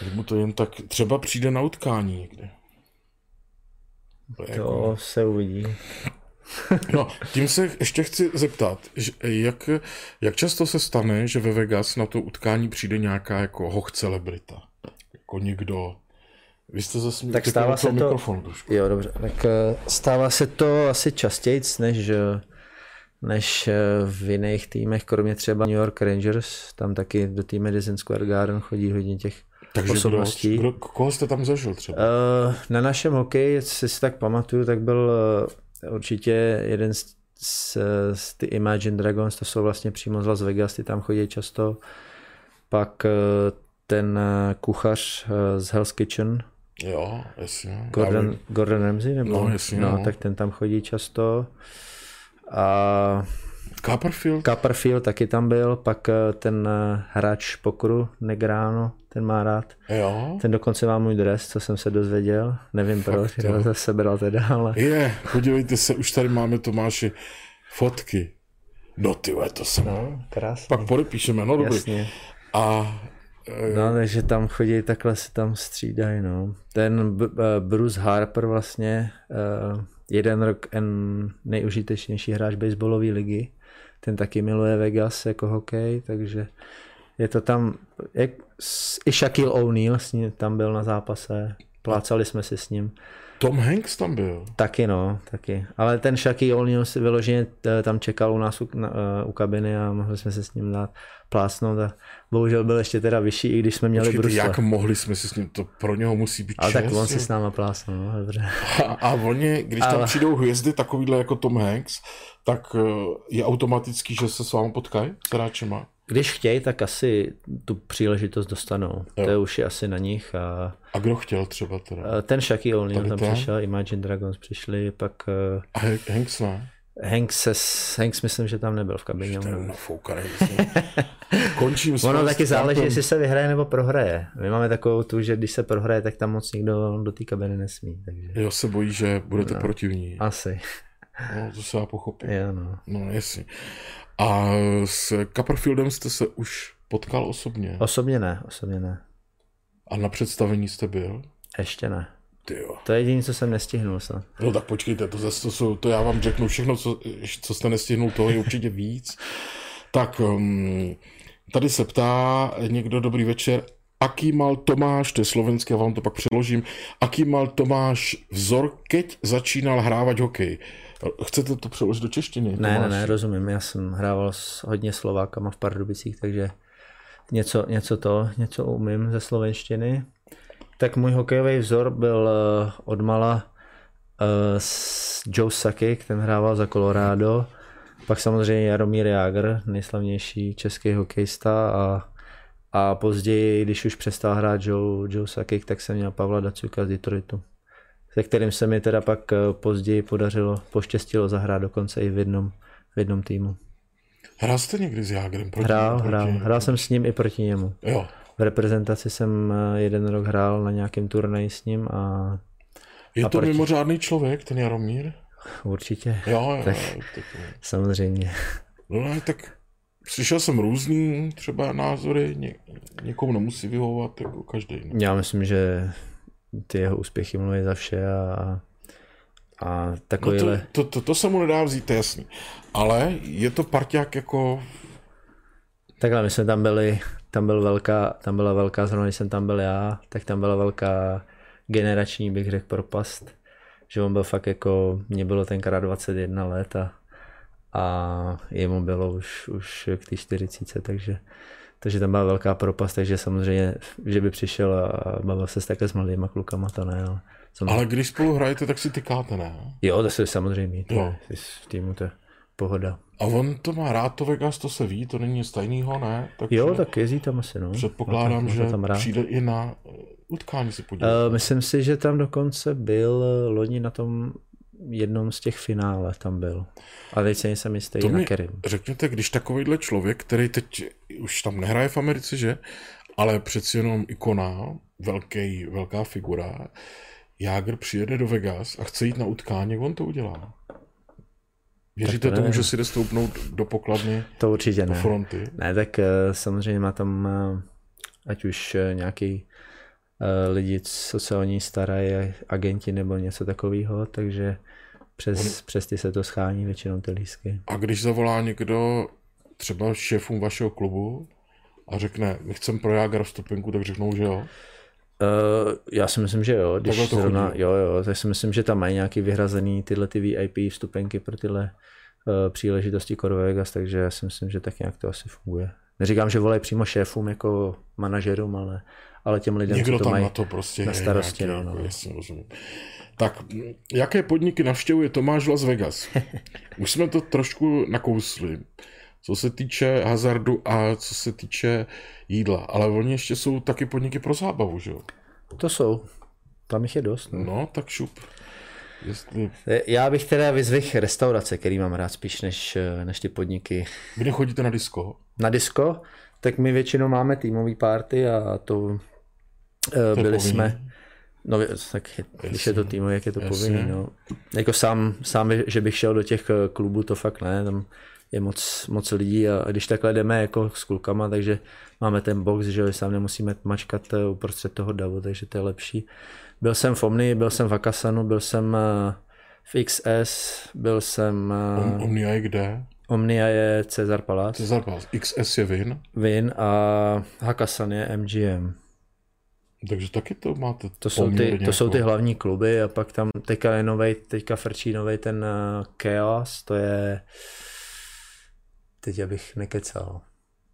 že mu to jen tak třeba přijde na utkání někdy. To, to jako... se uvidí. no, tím se ještě chci zeptat, jak, jak často se stane, že ve Vegas na to utkání přijde nějaká jako hoch celebrita? Jako někdo, vy jste zase tak stává se to, mikrofon trošku. Jo, dobře. Tak eh, stává se to asi častěji, než, eh, než eh, v jiných týmech, kromě třeba New York Rangers, tam taky do té Madison Square Garden chodí hodně těch takže osobností. Kdo, kdo, koho jste tam zažil třeba? Uh, na našem hokeji, jestli si tak pamatuju, tak byl uh, určitě jeden z, z, z ty Imagine Dragons, to jsou vlastně přímo z Las Vegas, ty tam chodí často. Pak uh, ten kuchař z Hell's Kitchen, Jo, jasně. Gordon, Gordon Ramsay? Nebo? No, jasně. No, no, tak ten tam chodí často. A Copperfield? Copperfield taky tam byl, pak eh, ten eh, hráč pokru Negrano, ten má rád. Jo. Ten dokonce má můj dres, co jsem se dozvěděl. Nevím Fakt, proč, to sebral teda, ale... Je, podívejte se, už tady máme Tomáši fotky. No ty to jsem... No, krásně. Pak podepíšeme, no dobrý. Jasně. A No, takže tam chodí, takhle se tam střídají, no. Ten Bruce Harper vlastně, jeden rok en nejužitečnější hráč baseballové ligy, ten taky miluje Vegas jako hokej, takže je to tam, jak, i Shaquille O'Neal tam byl na zápase, plácali jsme si s ním. Tom Hanks tam byl. Taky no, taky. Ale ten Shaquille O'Neal si vyloženě eh, tam čekal u nás u, na, u kabiny a mohli jsme se s ním dát plásnout a bohužel byl ještě teda vyšší, i když jsme měli Počkejte, brusle. jak mohli jsme si s ním, to pro něho musí být Ale čest, tak on si s náma plásnul, no, dobře. A, a oni, když Ale... tam přijdou hvězdy takovýhle jako Tom Hanks, tak eh, je automatický, že se s vámi potkají s hráčema? Když chtějí, tak asi tu příležitost dostanou. Jo. To je už je asi na nich. A... a kdo chtěl třeba teda? Ten Shaquille O'Neal tam ten? přišel, Imagine Dragons přišli, pak... Eh, a Hanks ne? Hanks, se, Hanks myslím, že tam nebyl v kabině. Končím Ono taky záleží, jestli se vyhraje nebo prohraje. My máme takovou tu, že když se prohraje, tak tam moc nikdo do té kabiny nesmí. Takže... Jo se bojí, že budete no, protivní. Asi. No, to se já pochopím. Jo, no. no, jasně. A s Copperfieldem jste se už potkal osobně? Osobně ne, osobně ne. A na představení jste byl? Ještě ne. Tyjo. To je jediné, co jsem nestihnul. So. No tak počkejte, to, zase, to, jsou, to já vám řeknu všechno, co, co jste nestihnul, toho je určitě víc. Tak um, tady se ptá někdo, dobrý večer, aký mal Tomáš, to je slovenské, já vám to pak přeložím, aký mal Tomáš vzor, keď začínal hrávat hokej. Chcete to přeložit do češtiny? Ne, ne, ne, rozumím. Já jsem hrával s hodně Slovákama v Pardubicích, takže něco, něco to, něco umím ze slovenštiny. Tak můj hokejový vzor byl uh, od mala uh, Joe Sakic, ten hrával za Colorado. Pak samozřejmě Jaromír Jágr, nejslavnější český hokejista a, a později, když už přestal hrát Joe, Joe Sakic, tak jsem měl Pavla Dacuka z Detroitu se kterým se mi teda pak eh, později podařilo, poštěstilo zahrát dokonce i v jednom, v jednom týmu. Hrál jste někdy s Jágrem proti Hrál, proti... hrál. Hrál jsem s ním i proti němu. Jo. V reprezentaci jsem eh, jeden rok hrál na nějakém turnaji s ním a... Je a to proti... mimořádný člověk, ten Jaromír? Určitě. Jo, jo, tak, tak... Samozřejmě. No ne, tak slyšel jsem různý třeba názory, ně, někomu nemusí vyhovovat jako každý. No. Já myslím, že ty jeho úspěchy mluví za vše a, a takovýhle... No to, to, to, to se mu nedá vzít, to je jasný. Ale je to parťák jako... Takhle, my jsme tam byli, tam, byl velká, tam byla velká, zrovna když jsem tam byl já, tak tam byla velká generační, bych řekl, propast. Že on byl fakt jako, mě bylo tenkrát 21 let a, a jemu bylo už, už k té 40, takže takže tam byla velká propast, takže samozřejmě, že by přišel a bavil se s takhle s mladýma klukama, to ne. Ale, samozřejmě... ale když spolu hrajete, tak si tykáte, ne? Jo, to se samozřejmě, to jo. je v týmu to je pohoda. A on to má rád, to Vegas, to se ví, to není nic tajného, ne? Takže jo, tak jezdí tam asi, no. Předpokládám, že tam rád. přijde i na utkání si podívat. Uh, myslím si, že tam dokonce byl loni na tom jednom z těch finále tam byl. A teď se nejsem jistý to na kterým. Řekněte, když takovýhle člověk, který teď už tam nehraje v Americe, že? Ale přeci jenom ikona, velký, velká figura, Jágr přijede do Vegas a chce jít na utkání, on to udělá. Věříte to tomu, že si jde stoupnout do pokladny? To určitě do ne. fronty? Ne, tak eh, samozřejmě má tam eh, ať už eh, nějaký lidi, co se o ní starají, agenti nebo něco takového, takže přes, On... přes ty se to schání většinou ty lísky. A když zavolá někdo třeba šéfům vašeho klubu a řekne, my chceme pro Jágra vstupenku, tak řeknou, že jo? Uh, já si myslím, že jo. Když to zrovna, jo, jo, tak si myslím, že tam mají nějaký vyhrazený tyhle ty VIP vstupenky pro tyhle uh, příležitosti Core Vegas, takže já si myslím, že tak nějak to asi funguje. Neříkám, že volají přímo šéfům jako manažerům, ale, ale těm lidem, Někdo co to tam mají na to prostě na starosti. Nějaký, no, no. Jako, jasně rozumím. Tak, jaké podniky navštěvuje Tomáš Las Vegas? Už jsme to trošku nakousli, co se týče hazardu a co se týče jídla. Ale oni ještě jsou taky podniky pro zábavu, že jo? To jsou. Tam jich je dost. No, no tak šup. Jestli... Já bych teda vyzvihl restaurace, který mám rád spíš než, než ty podniky. Kde chodíte na disko? Na disko? Tak my většinou máme týmový party a to, to byli jsme No, tak je, když je to tým, jak je to povinný, no. Jako sám, sám, že bych šel do těch eh, klubů, to fakt ne, tam je moc, moc lidí a když takhle jdeme jako s klukama, takže máme ten box, že sám nemusíme mačkat eh, uprostřed toho davu, takže to je lepší. Byl jsem v Omni, byl jsem v Akasanu, byl jsem eh, v XS, byl jsem... Om, Omnia je kde? Omnia je Cezar Palace. Cezar Palace. XS je Vin. Vin a Hakasan je MGM. Takže taky to máte To jsou, ty, to jako... jsou ty hlavní kluby a pak tam teďka je novej, teďka frčí novej ten uh, Chaos, to je teď abych nekecal.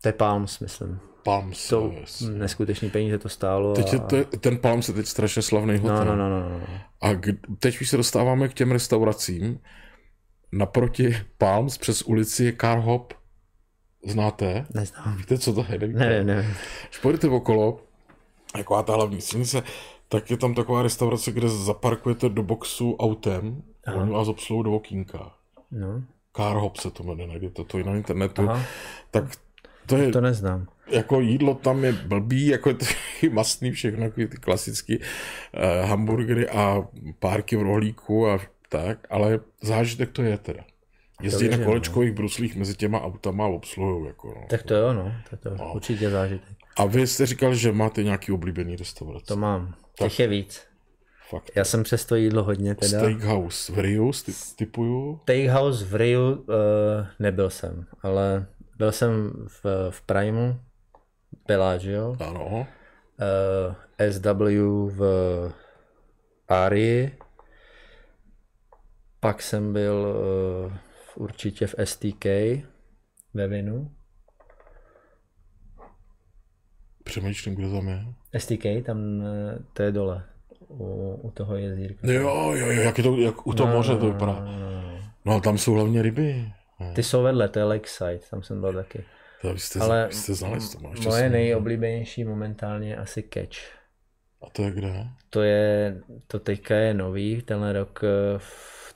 To je Palms, myslím. Palms, to yes. neskutečný peníze to stálo. Teď je to, ten Palms je teď strašně slavný no, hotel. No, no, no, no, no. A k, teď už se dostáváme k těm restauracím. Naproti Palms přes ulici je Car Hop. Znáte? Neznám. Víte, co to je? Nevíte? Ne, ne. Když půjdete okolo, taková ta hlavní silnice, tak je tam taková restaurace, kde zaparkujete do boxu autem a oni vás obsluhují do okýnka. No. Car Hop se to jmenuje, najdete to i na internetu. Aha. Tak to je... To neznám. Jako jídlo tam je blbý, jako je to mastný všechno, jako ty klasické uh, hamburgery a párky v rohlíku a tak, ale zážitek to je teda. Jezdí na kolečkových no. bruslích mezi těma autama a obsluhují. Jako, no. Tak to jo, no. To, to no. určitě zážitek. A vy jste říkal, že máte nějaký oblíbený restaurace. To mám. Těch je víc. Fakt. Já jsem přes to jídlo hodně teda. Steakhouse v Riu typuju? Steakhouse v Riu uh, nebyl jsem, ale byl jsem v, v Primeu, Bellagio. Ano. uh, SW v Arii, pak jsem byl uh, určitě v STK ve Vinu. Přemýšlím, kdo tam je. STK, tam eh, to je dole, u, u toho jezírka. Jo, jo, jo, jak, je to, jak u toho no, moře to vypadá. No, no, no. No ale tam jsou hlavně ryby. No. Ty jsou vedle, to je Lakeside, tam jsem byl taky. To vy jste, Ale vy jste znali to, máš Moje nejoblíbenější momentálně je asi Catch. A to je kde? To je, to teďka je nový, tenhle rok eh,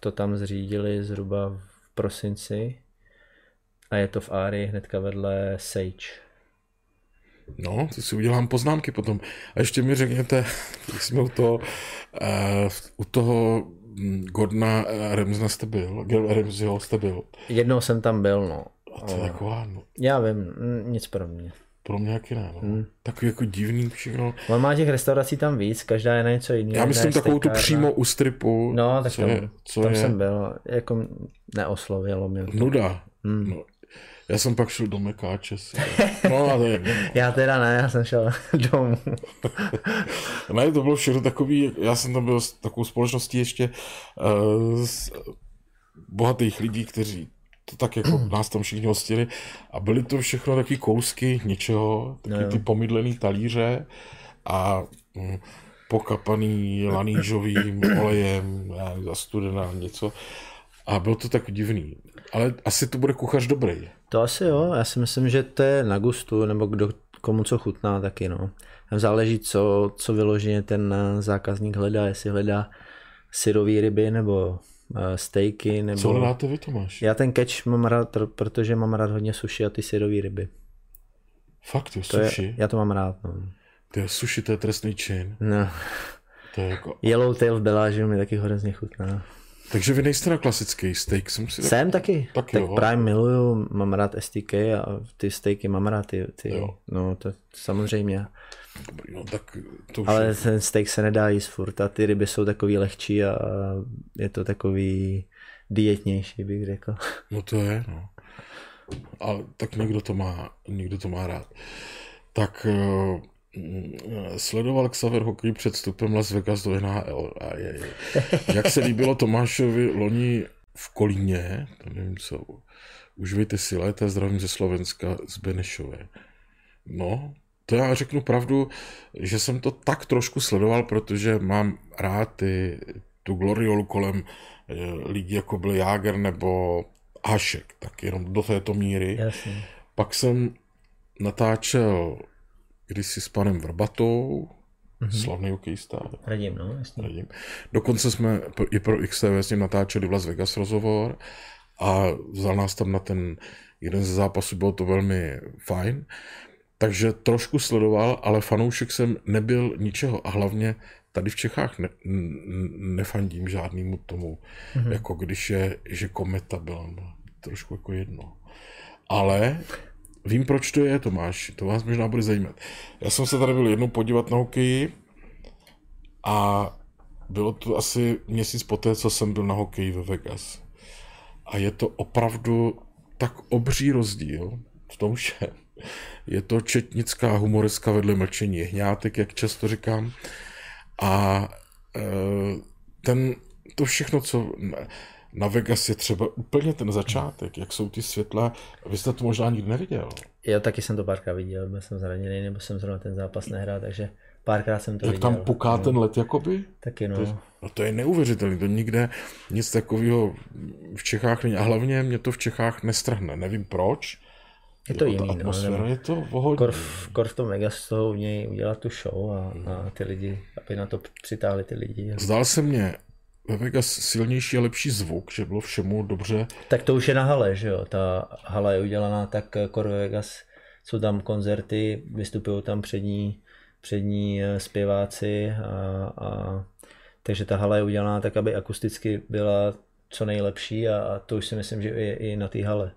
to tam zřídili zhruba v prosinci a je to v Árii hnedka vedle Sage. No, to si udělám poznámky potom. A ještě mi řekněte, když jsme u toho, uh, u toho hm, Gordona eh, Ramsna jste byl, Ramseyho jste byl. Jednou jsem tam byl, no. A to je taková, no, Já vím, nic pro mě. pro mě jaký ne, no. Hmm. Takový jako divný všechno. On má těch restaurací tam víc, každá je na něco jiného. Já myslím takovou tu přímo u stripu, No, tak co tam, je, co tam je jsem byl, jako neoslovilo mě. nuda. Hmm. No, já jsem pak šel do Mekáče. No a to je jedno. Já teda ne, já jsem šel domů. Ne, to bylo všechno takový, já jsem tam byl s takovou společností ještě uh, s bohatých lidí, kteří to tak jako nás tam všichni hostili a byly to všechno takový kousky něčeho, taky jo. ty pomydlený talíře a mm, pokapaný lanížovým olejem, já nevím, zastudená něco. A bylo to tak divný. Ale asi to bude kuchař dobrý. To asi jo, já si myslím, že to je na gustu, nebo kdo, komu co chutná taky, no. Tam záleží, co, co vyloženě ten eh, zákazník hledá, jestli hledá syrový ryby, nebo uh, stejky, nebo... Co hledáte vy, Tomáš? Já ten catch mám rád, pr- protože mám rád hodně sushi a ty syrový ryby. Fakt, jo, To je, sushi. já to mám rád, no. To je sushi, to je trestný čin. no. To je jako... Yellowtail v Belážiu mi taky hrozně chutná. Takže vy nejste na klasický steak, jsem si tak... Jsem taky. Taky tak jo. Prime miluju, mám rád STK a ty steaky mám rád. Ty, ty, Jo. no to samozřejmě. Dobrý, no tak to už Ale je... ten steak se nedá jíst furt a ty ryby jsou takový lehčí a je to takový dietnější, bych řekl. No to je, no. Ale tak někdo to má, někdo to má rád. Tak uh, sledoval Xaver hokej před vstupem Las Vegas do NHL. A je, je. Jak se líbilo Tomášovi loni v Kolíně, to nevím co, užijte si léta, zdravím ze Slovenska, z Benešové. No, to já řeknu pravdu, že jsem to tak trošku sledoval, protože mám rád ty, tu gloriolu kolem eh, lidí, jako byl Jáger nebo Hašek, tak jenom do této míry. Jasně. Pak jsem natáčel kdysi s panem Vrbatou, mm-hmm. slavný hokejista, Radím, no, jasně. radím. Dokonce jsme i pro XTV s ním natáčeli v Las Vegas rozhovor a vzal nás tam na ten jeden ze zápasů, bylo to velmi fajn. Takže trošku sledoval, ale fanoušek jsem nebyl ničeho a hlavně tady v Čechách ne, nefandím žádnému tomu, mm-hmm. jako když je, že kometa byla no, trošku jako jedno. Ale vím, proč to je, Tomáš, to vás možná bude zajímat. Já jsem se tady byl jednou podívat na hokeji a bylo to asi měsíc poté, co jsem byl na hokeji ve Vegas. A je to opravdu tak obří rozdíl v tom všem. Je to četnická humoreska vedle mlčení jehňátek, jak často říkám. A e, ten, to všechno, co na, Vegas je třeba úplně ten začátek, jak jsou ty světla, vy jste to možná nikdy neviděl. Já taky jsem to párkrát viděl, byl jsem zraněný, nebo jsem zrovna ten zápas nehrál, takže párkrát jsem to Jak viděl. tam puká ten let, jakoby? Taky no. No to je neuvěřitelné, to nikde nic takového v Čechách není. A hlavně mě to v Čechách nestrhne, nevím proč. Je to Jako jiný, no. atmosféra nebo- je to vohodně. Kor, v- kor v tom Vegas z toho umějí udělat tu show a, a ty lidi, aby na to přitáhli ty lidi. Zdál se mně ve Vegas silnější a lepší zvuk, že bylo všemu dobře. Tak to už je na hale, že jo? Ta hala je udělaná tak, eh, Core Vegas, jsou tam koncerty, vystupují tam přední, přední eh, zpěváci a, a takže ta hala je udělaná tak, aby akusticky byla co nejlepší a, a to už si myslím, že je i na té hale.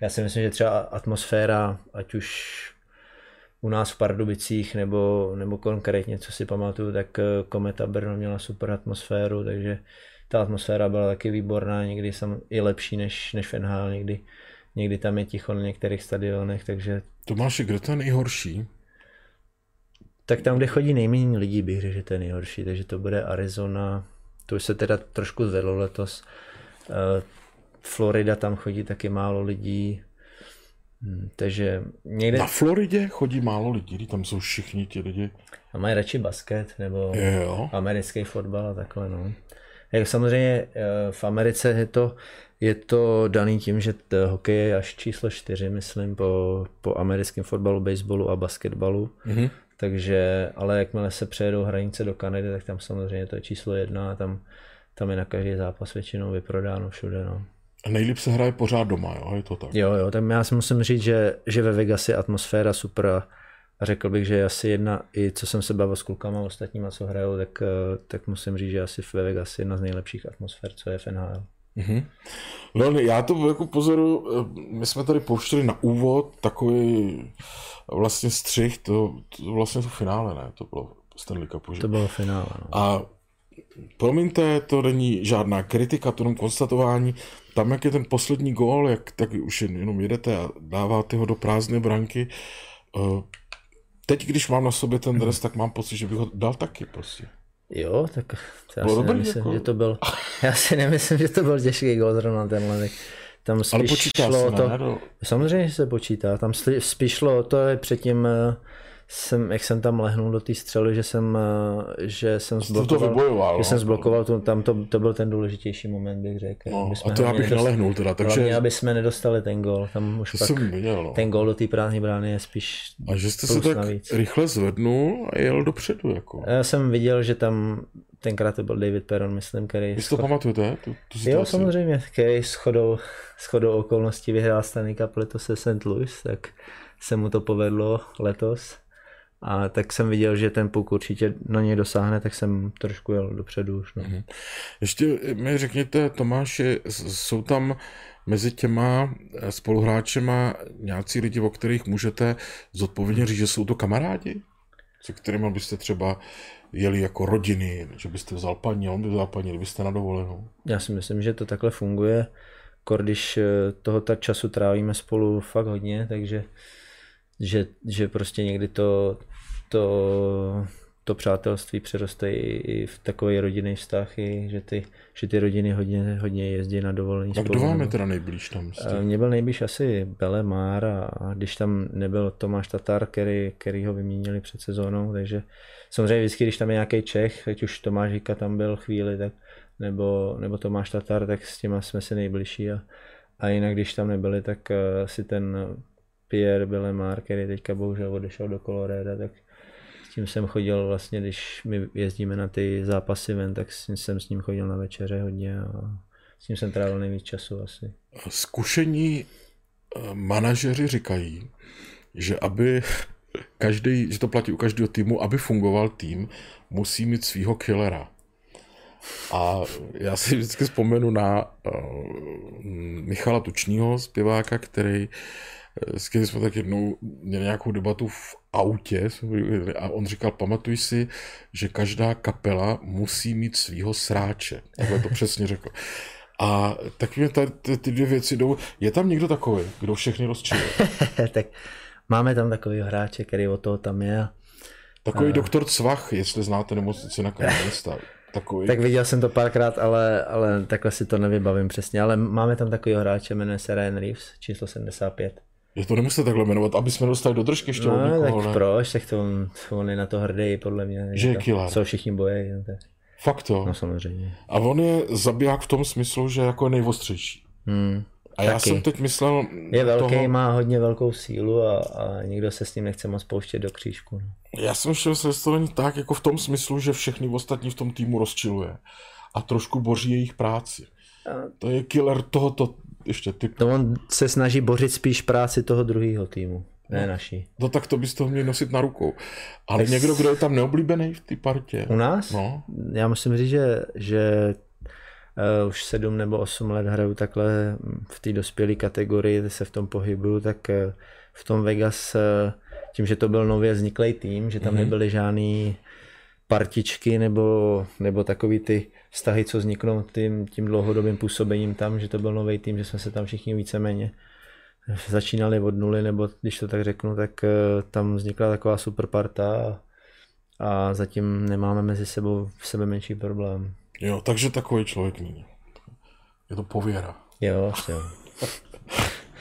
Já si myslím, že třeba atmosféra, ať už u nás v Pardubicích nebo, nebo konkrétně, co si pamatuju, tak eh, Kometa Brno měla super atmosféru, takže ta atmosféra byla taky výborná, někdy sam, i lepší než, než v NHL, někdy, někdy tam je ticho na některých stadionech, takže Tomáši, kde to je nejhorší? Tak tam, kde chodí nejméně lidí, bych řekl, že to je nejhorší, takže to bude Arizona, to už se teda trošku zvedlo letos. Eh, Florida, tam chodí taky málo lidí, hm, takže někde... Na Floridě chodí málo lidí, tam jsou všichni ti lidi. A mají radši basket nebo jo. americký fotbal a takhle, no. Jak samozřejmě eh, v Americe je to, je to daný tím, že hokej je až číslo čtyři, myslím, po, po americkém fotbalu, baseballu a basketbalu. Mm-hmm. Takže, ale jakmile se přejedou hranice do Kanady, tak tam samozřejmě to je číslo jedna a tam, tam je na každý zápas většinou vyprodáno všude. No. A nejlíp se hraje pořád doma, jo? Je to tak? Jo, jo, tak já si musím říct, že, že ve Vegas je atmosféra super a řekl bych, že je asi jedna, i co jsem se bavil s klukama ostatníma, co hrajou, tak, eh, tak musím říct, že asi ve Vegas je jedna z nejlepších atmosfér, co je v NHL. Mm-hmm. No, já to jako pozoru, eh, my jsme tady pouštěli na úvod takový vlastně střih, to, to vlastně to finále, ne? To bylo Stanley Cupu, že? To bylo finále, no. A promiňte, to není žádná kritika, to jenom konstatování. Tam, jak je ten poslední gól, jak tak už jenom jedete a dáváte ho do prázdné branky. Eh, teď, když mám na sobě ten dres, tak mám pocit, že bych ho dal taky prostě. Jo, tak já si nemyslím, jako... že to byl, já si nemyslím, že to byl těžký gól zrovna tenhle. Tam spíš Ale počítá šlo se, to, ne? samozřejmě se počítá, tam spíš šlo to je předtím eh, jsem, jak jsem tam lehnul do té střely, že jsem, eh, že jsem zblokoval, to vybojoval, že no. jsem zblokoval, to, tam to, to, byl ten důležitější moment, bych řekl. No, a to já bych nedost, nalehnul teda, takže... Hlavně, aby jsme nedostali ten gol, tam už to pak jsem viděl, no. ten gol do té prázdné brány je spíš A že jste se tak navíc. rychle zvednul a jel dopředu, jako. Já jsem viděl, že tam tenkrát to byl David Perron, myslím, který... Vy si to schod... pamatujete? Tu, tu jo, samozřejmě, který shodou, shodou okolností vyhrál Stanley Cup letos se St. Louis, tak se mu to povedlo letos. A tak jsem viděl, že ten puk určitě na něj dosáhne, tak jsem trošku jel dopředu už. No. Mm-hmm. Ještě mi řekněte, Tomáši, jsou tam mezi těma spoluhráčema nějací lidi, o kterých můžete zodpovědně říct, že jsou to kamarádi? Se kterými byste třeba jeli jako rodiny, že byste vzal paní, on by vzal paní, kdybyste na dovolenou? Já si myslím, že to takhle funguje. Když eh, toho tak času trávíme spolu fakt hodně, takže že, že prostě někdy to, to, to přátelství přeroste i, i v takový rodinný vztah, i, že, ty, že ty rodiny hodně, hodně jezdí na dovolení. Tak kdo vám je teda nejblíž tam? Jste? Mně byl nejblíž asi Bele Már a, a když tam nebyl Tomáš Tatar, který, který ho vyměnili před sezónou, takže samozřejmě vždycky, když tam je nějaký Čech, ať už Tomáš Hika tam byl chvíli, tak nebo, nebo Tomáš Tatar, tak s těma jsme si nejbližší a, a jinak, když tam nebyli, tak uh, si ten Pierre Belemar, který teďka bohužel odešel do Colorado, tak s tím jsem chodil vlastně, když my jezdíme na ty zápasy ven, tak jsem s ním chodil na večeře hodně a s ním jsem trávil nejvíc času asi. Zkušení eh, manažeři říkají, že aby každý, že to platí u každého týmu, aby fungoval tým, musí mít svého killera. A já si vždycky vzpomenu na uh, Michala Tučního, zpěváka, který s kterým jsme tak jednou měli nějakou debatu v autě a on říkal, pamatuj si, že každá kapela musí mít svýho sráče. Takhle to přesně řekl. A tak mě tady ty, ty dvě věci jdou. Je tam někdo takový, kdo všechny rozčiluje? tak máme tam takový hráče, který o toho tam je. Takový a... doktor Cvach, jestli znáte nemocnici na kraji Takový. Tak viděl jsem to párkrát, ale, ale takhle si to nevybavím přesně. Ale máme tam takový hráče, jmenuje se Ryan Reeves, číslo 75. Je to nemusíte takhle jmenovat, aby jsme dostali do držky ještě no, někoho, tak ne? proč, tak to on, on je na to hrdý, podle mě. Že je killer. Co všichni bojí. No, Fakt to? No samozřejmě. A on je zabiják v tom smyslu, že jako je nejvostřejší. Hmm. A já Taky. jsem teď myslel... Je velký, toho... má hodně velkou sílu a, a nikdo se s tím nechce moc pouštět do křížku. No. Já jsem šel se to tak jako v tom smyslu, že všechny ostatní v tom týmu rozčiluje a trošku boří jejich práci. A... To je killer tohoto ještě typ. To on se snaží bořit spíš práci toho druhého týmu, ne no, naší. No tak to bys to měl nosit na rukou. Ale tak někdo, kdo je tam neoblíbený v té partě. U nás? No. Já musím říct, že, že uh, už sedm nebo osm let hraju takhle v té dospělé kategorii, se v tom pohybuju, tak uh, v tom Vegas, uh, tím, že to byl nově vzniklý tým, že tam mm-hmm. nebyly žádný partičky nebo, nebo takový ty vztahy, co vzniknou tím, tím dlouhodobým působením tam, že to byl nový tým, že jsme se tam všichni víceméně začínali od nuly, nebo když to tak řeknu, tak eh, tam vznikla taková super parta a, a zatím nemáme mezi sebou v sebe menší problém. Jo, takže takový člověk není. Je to pověra. Jo, jo.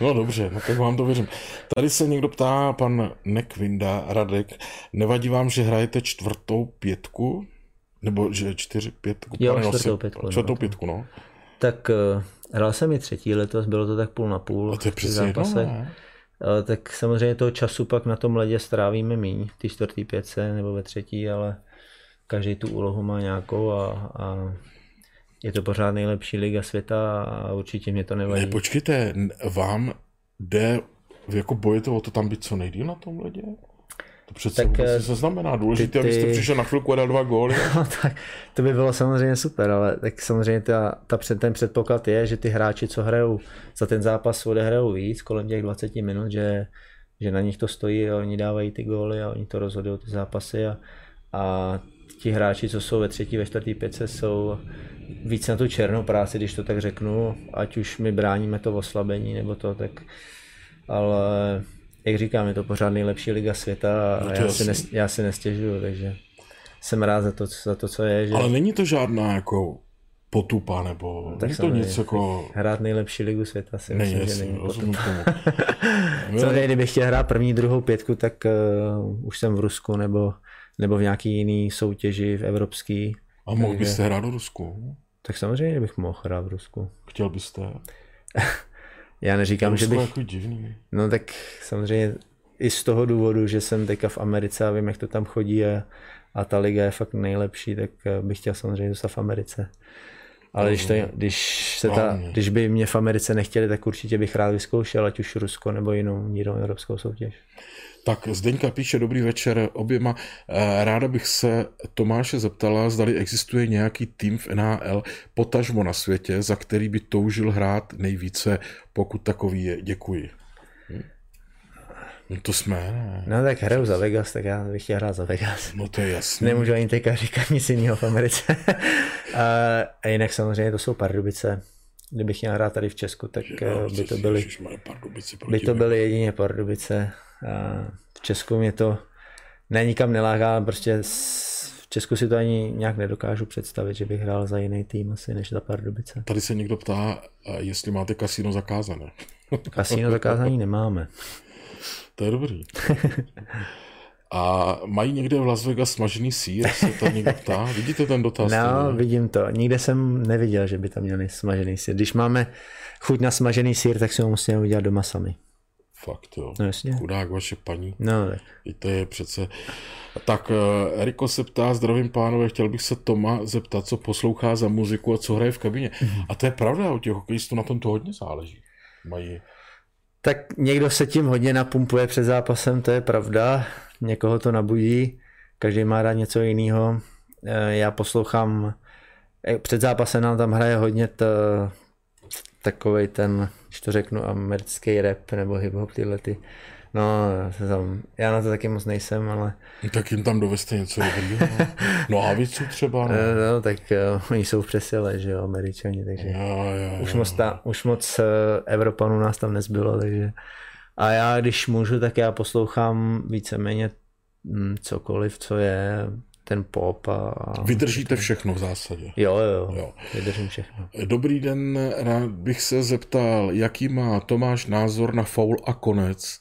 No dobře, no tak vám to věřím. Tady se někdo ptá, pan Nekvinda, Radek, nevadí vám, že hrajete čtvrtou pětku? Nebo že čtyři pětku? Jo, čtvrtou pětku, no. Čtvrtou pětku, no. Tak uh, hrál jsem i třetí letos, bylo to tak půl na půl. A to je v přesně zápasech. ne? Ale tak samozřejmě toho času pak na tom ledě strávíme míň, té čtvrtý pětce nebo ve třetí, ale každý tu úlohu má nějakou a, a je to pořád nejlepší liga světa a určitě mě to nevadí. Ne, počkejte, vám jde, jako bojete o to tam být co nejdýl na tom ledě? To přece Tak, vůbec eh, nic neznamená. Důležité, ty- abyste ty- přišel na chvilku a dal dva góly. No, tak to by bylo samozřejmě super, ale tak samozřejmě ta, ta před, ten předpoklad je, že ty hráči, co hrajou za ten zápas, odehrajou víc kolem těch 20 minut, že, že na nich to stojí a oni dávají ty góly a oni to rozhodují ty zápasy a, a ti hráči, co jsou ve třetí, ve čtvrtý pětce, jsou víc na tu černou práci, když to tak řeknu, ať už my bráníme to oslabení nebo to, tak ale jak říkám, je to pořád nejlepší liga světa a No já, si nes, já si nestěžuju, takže jsem rád za to, za to co je, že Ale není to žádná jako potupa, nebo Tak není to nic jako... hrát nejlepší ligu světa si Není, myslím, že jasný, není rozumím potom. tomu. Samozřejmě, kdybych chtěl hrát první, druhou pětku, tak uh, už jsem v Rusku nebo, nebo v nějaký jiný soutěži v evropský. A mohl Takže- byste hrát do Rusku? Tak samozřejmě bych mohl hrát v Rusku. Chtěl byste? Já neříkám, že Rusko je bych... jako divný. No tak samozřejmě i z toho důvodu, že jsem teďka v Americe a vím, jak to tam chodí a, a ta liga je fakt nejlepší, tak eh, bych chtěl samozřejmě zůstat v Americe. Ale když, to, když, se ta, když by mě v Americe nechtěli, tak určitě bych rád vyzkoušel, ať už Rusko nebo jinou, jinou evropskou soutěž. Tak Zdeňka píše, dobrý večer oběma. Eh, Ráda bych se Tomáše zeptala, zdali existuje nějaký tým v NHL, potažmo na světě, za který by toužil hrát nejvíce, pokud takový je. Děkuji. Hm? No to jsme, ne? No tak hraju za Vegas, tak já bych chtěl hrát za Vegas. No to je jasný. Nemůžu ani teďka říkat nic jiného v Americe. a, a jinak samozřejmě to jsou Pardubice. Kdybych měl hrát tady v Česku, tak eh, by to byly, by to byly jedině Pardubice. A v Česku mě to ne nikam neláká, prostě v Česku si to ani nějak nedokážu představit, že bych hrál za jiný tým asi než za Pardubice. Tady se někdo ptá, jestli máte kasino zakázané. Kasíno zakázání nemáme. To je dobrý. A mají někde v Las Vegas smažený sír, se to někdo ptá? Vidíte ten dotaz? No, tady? vidím to. Nikde jsem neviděl, že by tam měli smažený sír. Když máme chuť na smažený sír, tak si ho musíme udělat doma sami. Fakt jo. No jasně. Chudák vaše paní. No, tak. I to je přece... Tak eh, Eriko se ptá, zdravím pánové, chtěl bych se Toma zeptat, co poslouchá za muziku a co hraje v kabině. Mhm. A to je pravda, u těch hokejistů na tom to hodně záleží. Mají... Tak někdo se tím hodně napumpuje před zápasem, to je pravda. Někoho to nabudí, každý má rád něco jiného. Já poslouchám, eh, před zápasem nám tam hraje hodně t, takovej ten, když to řeknu, americký rap nebo hip-hop tyhle ty. No, já tam, já na to taky moc nejsem, ale Tak jim tam doveste něco dobrýho. No, no a víc třeba, no. eh, no, tak uh, oni jsou v přesile, že jo, američani, takže Jo, jo, už jo. moc, ta, už moc eh, Evropanů nás tam nezbylo, takže a já, když můžu, tak já poslouchám víceméně mm, cokoliv, co je ten pop a... a Vydržíte všechno v zásadě. Jo, jo, Jo. vydržím všechno. Dobrý den, rád bych se zeptal, jaký má Tomáš názor na faul a konec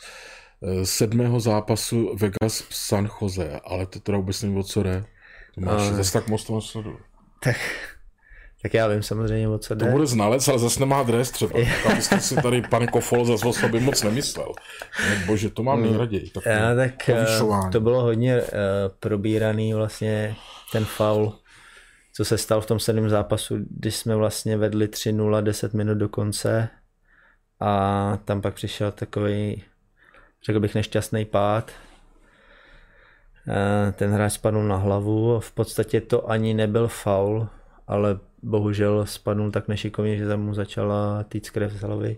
eh, sedmého zápasu Vegas San Jose, ale to teda vůbec nevím, o co jde. Tomáš, Ale- zase tak moc to nesleduju. Tak, tak já vím samozřejmě, o co To jde. bude znalec, ale zase nemá dres třeba. Abyste si tady, pane Kofol, zase o sobě moc nemyslel. Ne, Bože, to mám nejraději. Tak Já, tak eh, povyšování. to bylo hodně uh, probíraný vlastně ten faul, co se stal v tom sedmém zápasu, když jsme vlastně vedli 3-0 10 minut do konce a tam pak přišel takový, řekl bych, nešťastný pád. Eh, Ten hráč spadl na hlavu, v podstatě to ani nebyl faul, ale bohužel spadnul tak nešikovně, že tam mu začala týct krev z hlavy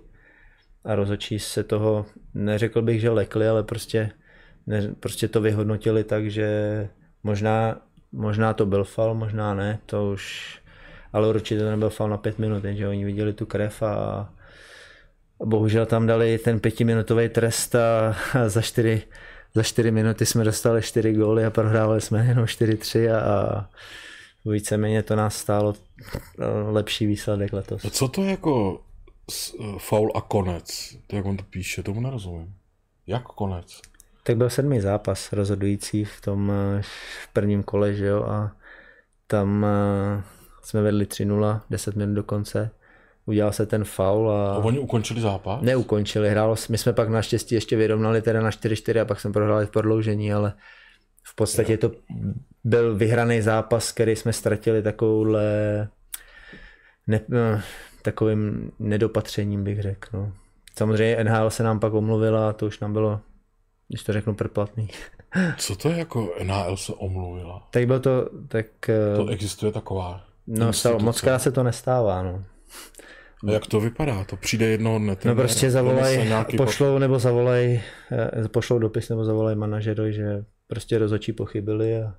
a rozhodčí se toho, neřekl bych, že lekli, ale prostě, ne, prostě to vyhodnotili tak, že možná, možná to byl fal, možná ne, to už, ale určitě to nebyl fal na pět minut, že oni viděli tu krev a, bohužel tam dali ten pětiminutový trest a, a za čtyři za 4 minuty jsme dostali 4 góly a prohrávali jsme jenom 4-3 a, a víceméně to nás stálo eh, lepší výsledek letos. A co to je jako eh, faul a konec? To jak on to píše, tomu nerozumím. Jak konec? Tak byl sedmý zápas rozhodující v tom eh, v prvním kole, že jo, a tam jsme vedli 3-0, 10 minut do konce. Udělal se ten faul a... a oni ukončili zápas? Neukončili, hrálo, my jsme pak naštěstí ještě vyrovnali teda na 4-4 a pak jsme prohráli v prodloužení, ale v podstatě to byl vyhraný zápas, který jsme ztratili takovouhle ne, no, takovým nedopatřením, bych řekl. No. Samozřejmě NHL se nám pak omluvila a to už nám bylo, když to řeknu, prplatný. Co to je jako NHL se omluvila? Tak bylo to, tak... To existuje taková No, stalo, moc krát se to nestává, no. A jak to vypadá? To přijde jedno dne. No prostě zavolaj, pošlou nebo zavolaj, eh, pošlou dopis nebo zavolaj manažerovi, že prostě rozhodčí pochybili a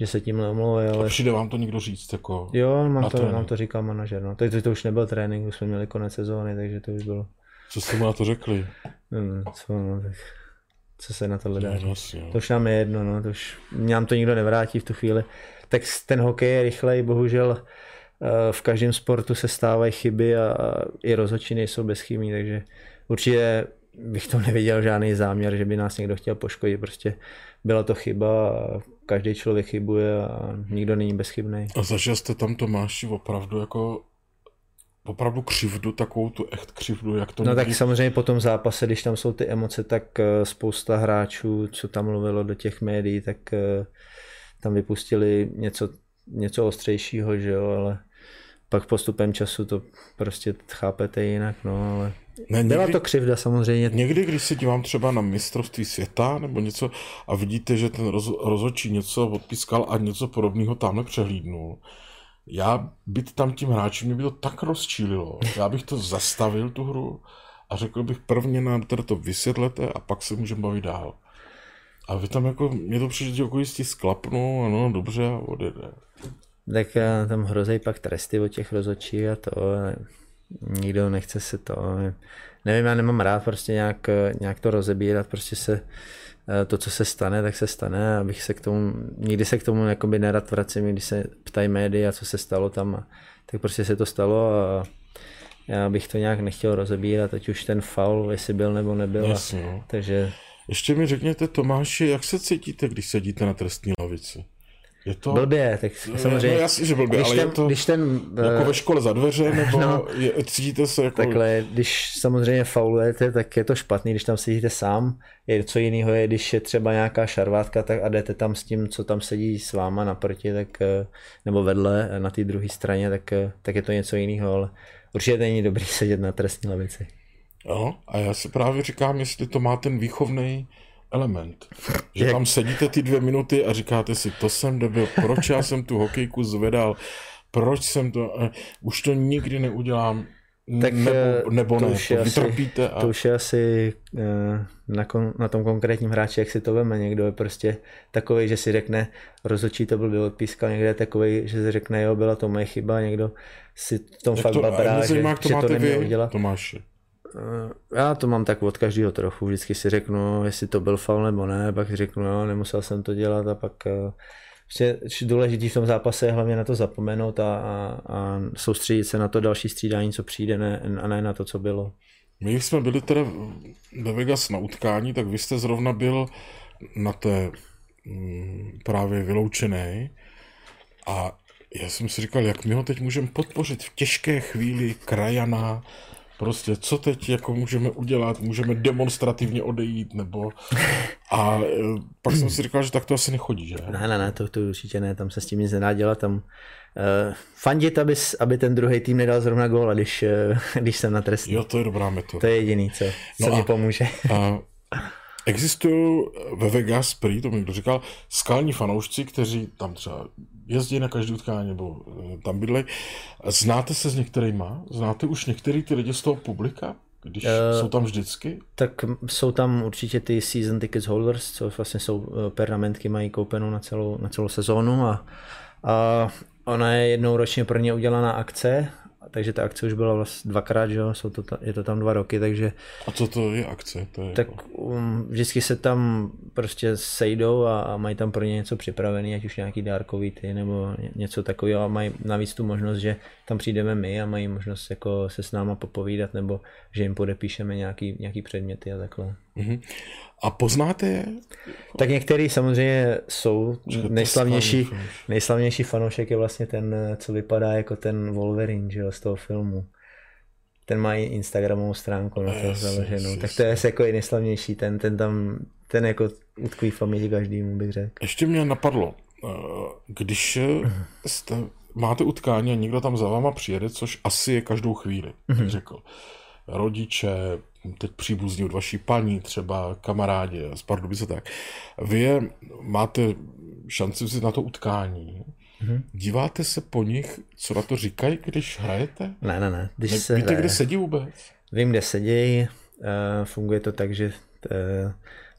že se tím neomlouvají. Ale... A přijde vám to někdo říct? Jako jo, mám to, nám to říkal manažer. No. Teď to, to už nebyl trénink, už jsme měli konec sezóny, takže to už bylo. Co jste mu na to řekli? No, co, no, tak co se na to dá. No, to už nám je jedno, no, to už nám to nikdo nevrátí v tu chvíli. Tak ten hokej je rychlej, bohužel eh, v každém sportu se stávají chyby a i rozhodčí nejsou bezchybní, takže určitě bych to neviděl žádný záměr, že by nás někdo chtěl poškodit. Prostě byla to chyba každý člověk chybuje a nikdo není bezchybný. A zažil jste tam Tomáši opravdu jako opravdu křivdu, takovou tu echt křivdu, jak to No tak samozřejmě po tom zápase, když tam jsou ty emoce, tak eh, spousta hráčů, co tam mluvilo do těch médií, tak eh, tam vypustili něco, něco ostřejšího, že jo, ale pak postupem času to prostě chápete jinak, no, ale ne, někdy, byla to křivda samozřejmě. Někdy, když se dívám třeba na mistrovství světa nebo něco a vidíte, že ten roz, rozhodčí něco odpískal a něco podobného tam přehlídnul, já být tam tím hráčem, mě by to tak rozčílilo. Já bych to zastavil, tu hru, a řekl bych prvně nám teda to vysvětlete a pak se můžeme bavit dál. A vy tam jako, mě to přijde, že jako jistě sklapnou, ano, dobře a odjede. Tak tam hrozí pak tresty od těch rozhodčí a to, nikdo nechce se to, nevím, já nemám rád prostě nějak, nějak to rozebírat, prostě se, eh, to, co se stane, tak se stane, abych se k tomu, nikdy se k tomu jakoby nerad vracím, když se ptají média, co se stalo tam, tak prostě se to stalo a já bych to nějak nechtěl rozebírat, ať už ten faul, jestli byl nebo nebyl. Jasně, no. Takže... Ještě mi řekněte, Tomáši, jak se cítíte, když sedíte na trestní lavici? Je to... Blbě, tak samozřejmě. No jasně, že blbě, když ale ten, je to když ten, jako ve škole za dveře, nebo no, je, cítíte se jako... Takhle, když samozřejmě faulujete, tak je to špatný, když tam sedíte sám. Je co jiného je, když je třeba nějaká šarvátka tak a jdete tam s tím, co tam sedí s váma naproti, tak, eh, nebo vedle na té druhé straně, tak, eh, tak je to něco jiného, ale určitě není dobrý sedět na trestní lavici. Jo, a já si právě říkám, jestli to má ten výchovný element. Že Jak? tam sedíte ty dvě minuty a říkáte si, to jsem debil, proč já jsem tu hokejku zvedal, proč jsem to, uh, už to nikdy neudělám, tak nebo, eh, nebo to ne, už to vytrpíte. A... To už je asi uh, na, kon, na tom konkrétním hráči, jak si to veme. Někdo je prostě takový, že si řekne, rozhodčí to byl odpískal, někdo je takový, že si řekne, jo, byla to moje chyba, někdo si v tom jak fakt to, babrá, že, to že to neměl udělat. Tomáši. Eh, já to mám tak od každého trochu. Vždycky si řeknu, jestli to byl faul nebo ne, pak řeknu, jo, nemusel jsem to dělat a pak Prostě důležitý v tom zápase je hlavně na to zapomenout a, a, a soustředit se na to další střídání, co přijde, ne, a ne na to, co bylo. My jsme byli teda ve Vegas na utkání, tak vy jste zrovna byl na té mm, právě vyloučené a já jsem si říkal, jak my ho teď můžeme podpořit v těžké chvíli krajana, Prostě co teď jako můžeme udělat, můžeme demonstrativně odejít, nebo... A e, pak jsem si říkal, že tak to asi nechodí, že? Ne, ne, ne, to, to určitě ne, tam se s tím nic nedá dělat, tam uh, fandit, aby, aby ten druhý tým nedal zrovna gól, když, uh, když jsem na trestní. Jo, to je dobrá metoda. To je jediný, co, co no mi pomůže. A existují ve Vegas, prý, to mi někdo říkal, skalní fanoušci, kteří tam třeba jezdí na každý utkání nebo eh, tam bydlej. Znáte se s některýma? Znáte už některý ty lidi z toho publika? Když uh, jsou tam vždycky? Tak jsou tam určitě ty season tickets holders, co vlastně jsou eh, pernamentky, mají koupenou na celou, na celou sezónu a, a ona je jednou ročně pro ně udělaná akce takže ta akce už byla vlastně dvakrát, že jo, jsou to, je to tam dva roky, takže... A co to je akce? To je tak jako... um, vždycky se tam prostě sejdou a, a mají tam pro ně něco připravené, ať už nějaký dárkový ty nebo něco takového a mají navíc tu možnost, že tam přijdeme my a mají možnost jako se s náma popovídat nebo že jim podepíšeme nějaký, nějaký předměty a takhle. Mm-hmm. A poznáte je? Tak některý samozřejmě jsou. Nejslavnější, nejslavnější fanoušek je vlastně ten, co vypadá jako ten Wolverine že jo, z toho filmu. Ten má i Instagramovou stránku na to založenou. Tak to je jako i nejslavnější. Ten, ten tam, ten jako utkví v paměti každému, bych řekl. Ještě mě napadlo, eh, když jste, máte utkání a někdo tam za váma přijede, což asi je každou chvíli, bych mhm. řekl. Rodiče, teď příbuzní od vaší paní, třeba kamarádi z Pardubice tak. Vy je, máte šanci vzít na to utkání, Mm-hmm. Díváte se po nich, co na to říkají, když hrajete? Ne, ne, ne. Když ne se víte, hraje. kde sedí vůbec? Vím, kde sedí. Uh, funguje to tak, že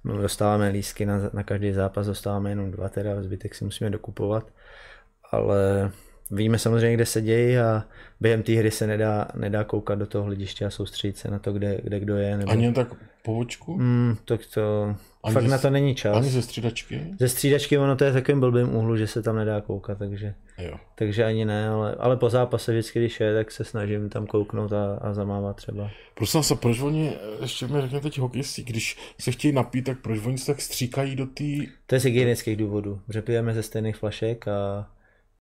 uh, dostáváme lísky na, na každý zápas, dostáváme jenom dva, teda zbytek si musíme dokupovat. Ale víme samozřejmě, kde se dějí a během té hry se nedá, nedá koukat do toho hlediště a soustředit se na to, kde, kde kdo je. Nebo... Ani tak po očku? Mm, tak to, ani fakt ze, na to není čas. Ani ze střídačky? Ze střídačky ono to je takovým blbým úhlu, že se tam nedá koukat, takže, jo. takže ani ne, ale, ale po zápase vždycky, když je, tak se snažím tam kouknout a, a zamávat třeba. Prosím se, proč oni, ještě mi řekněte ti hokejisti, když se chtějí napít, tak proč oni se tak stříkají do té... To je z hygienických důvodů, že pijeme ze stejných flašek a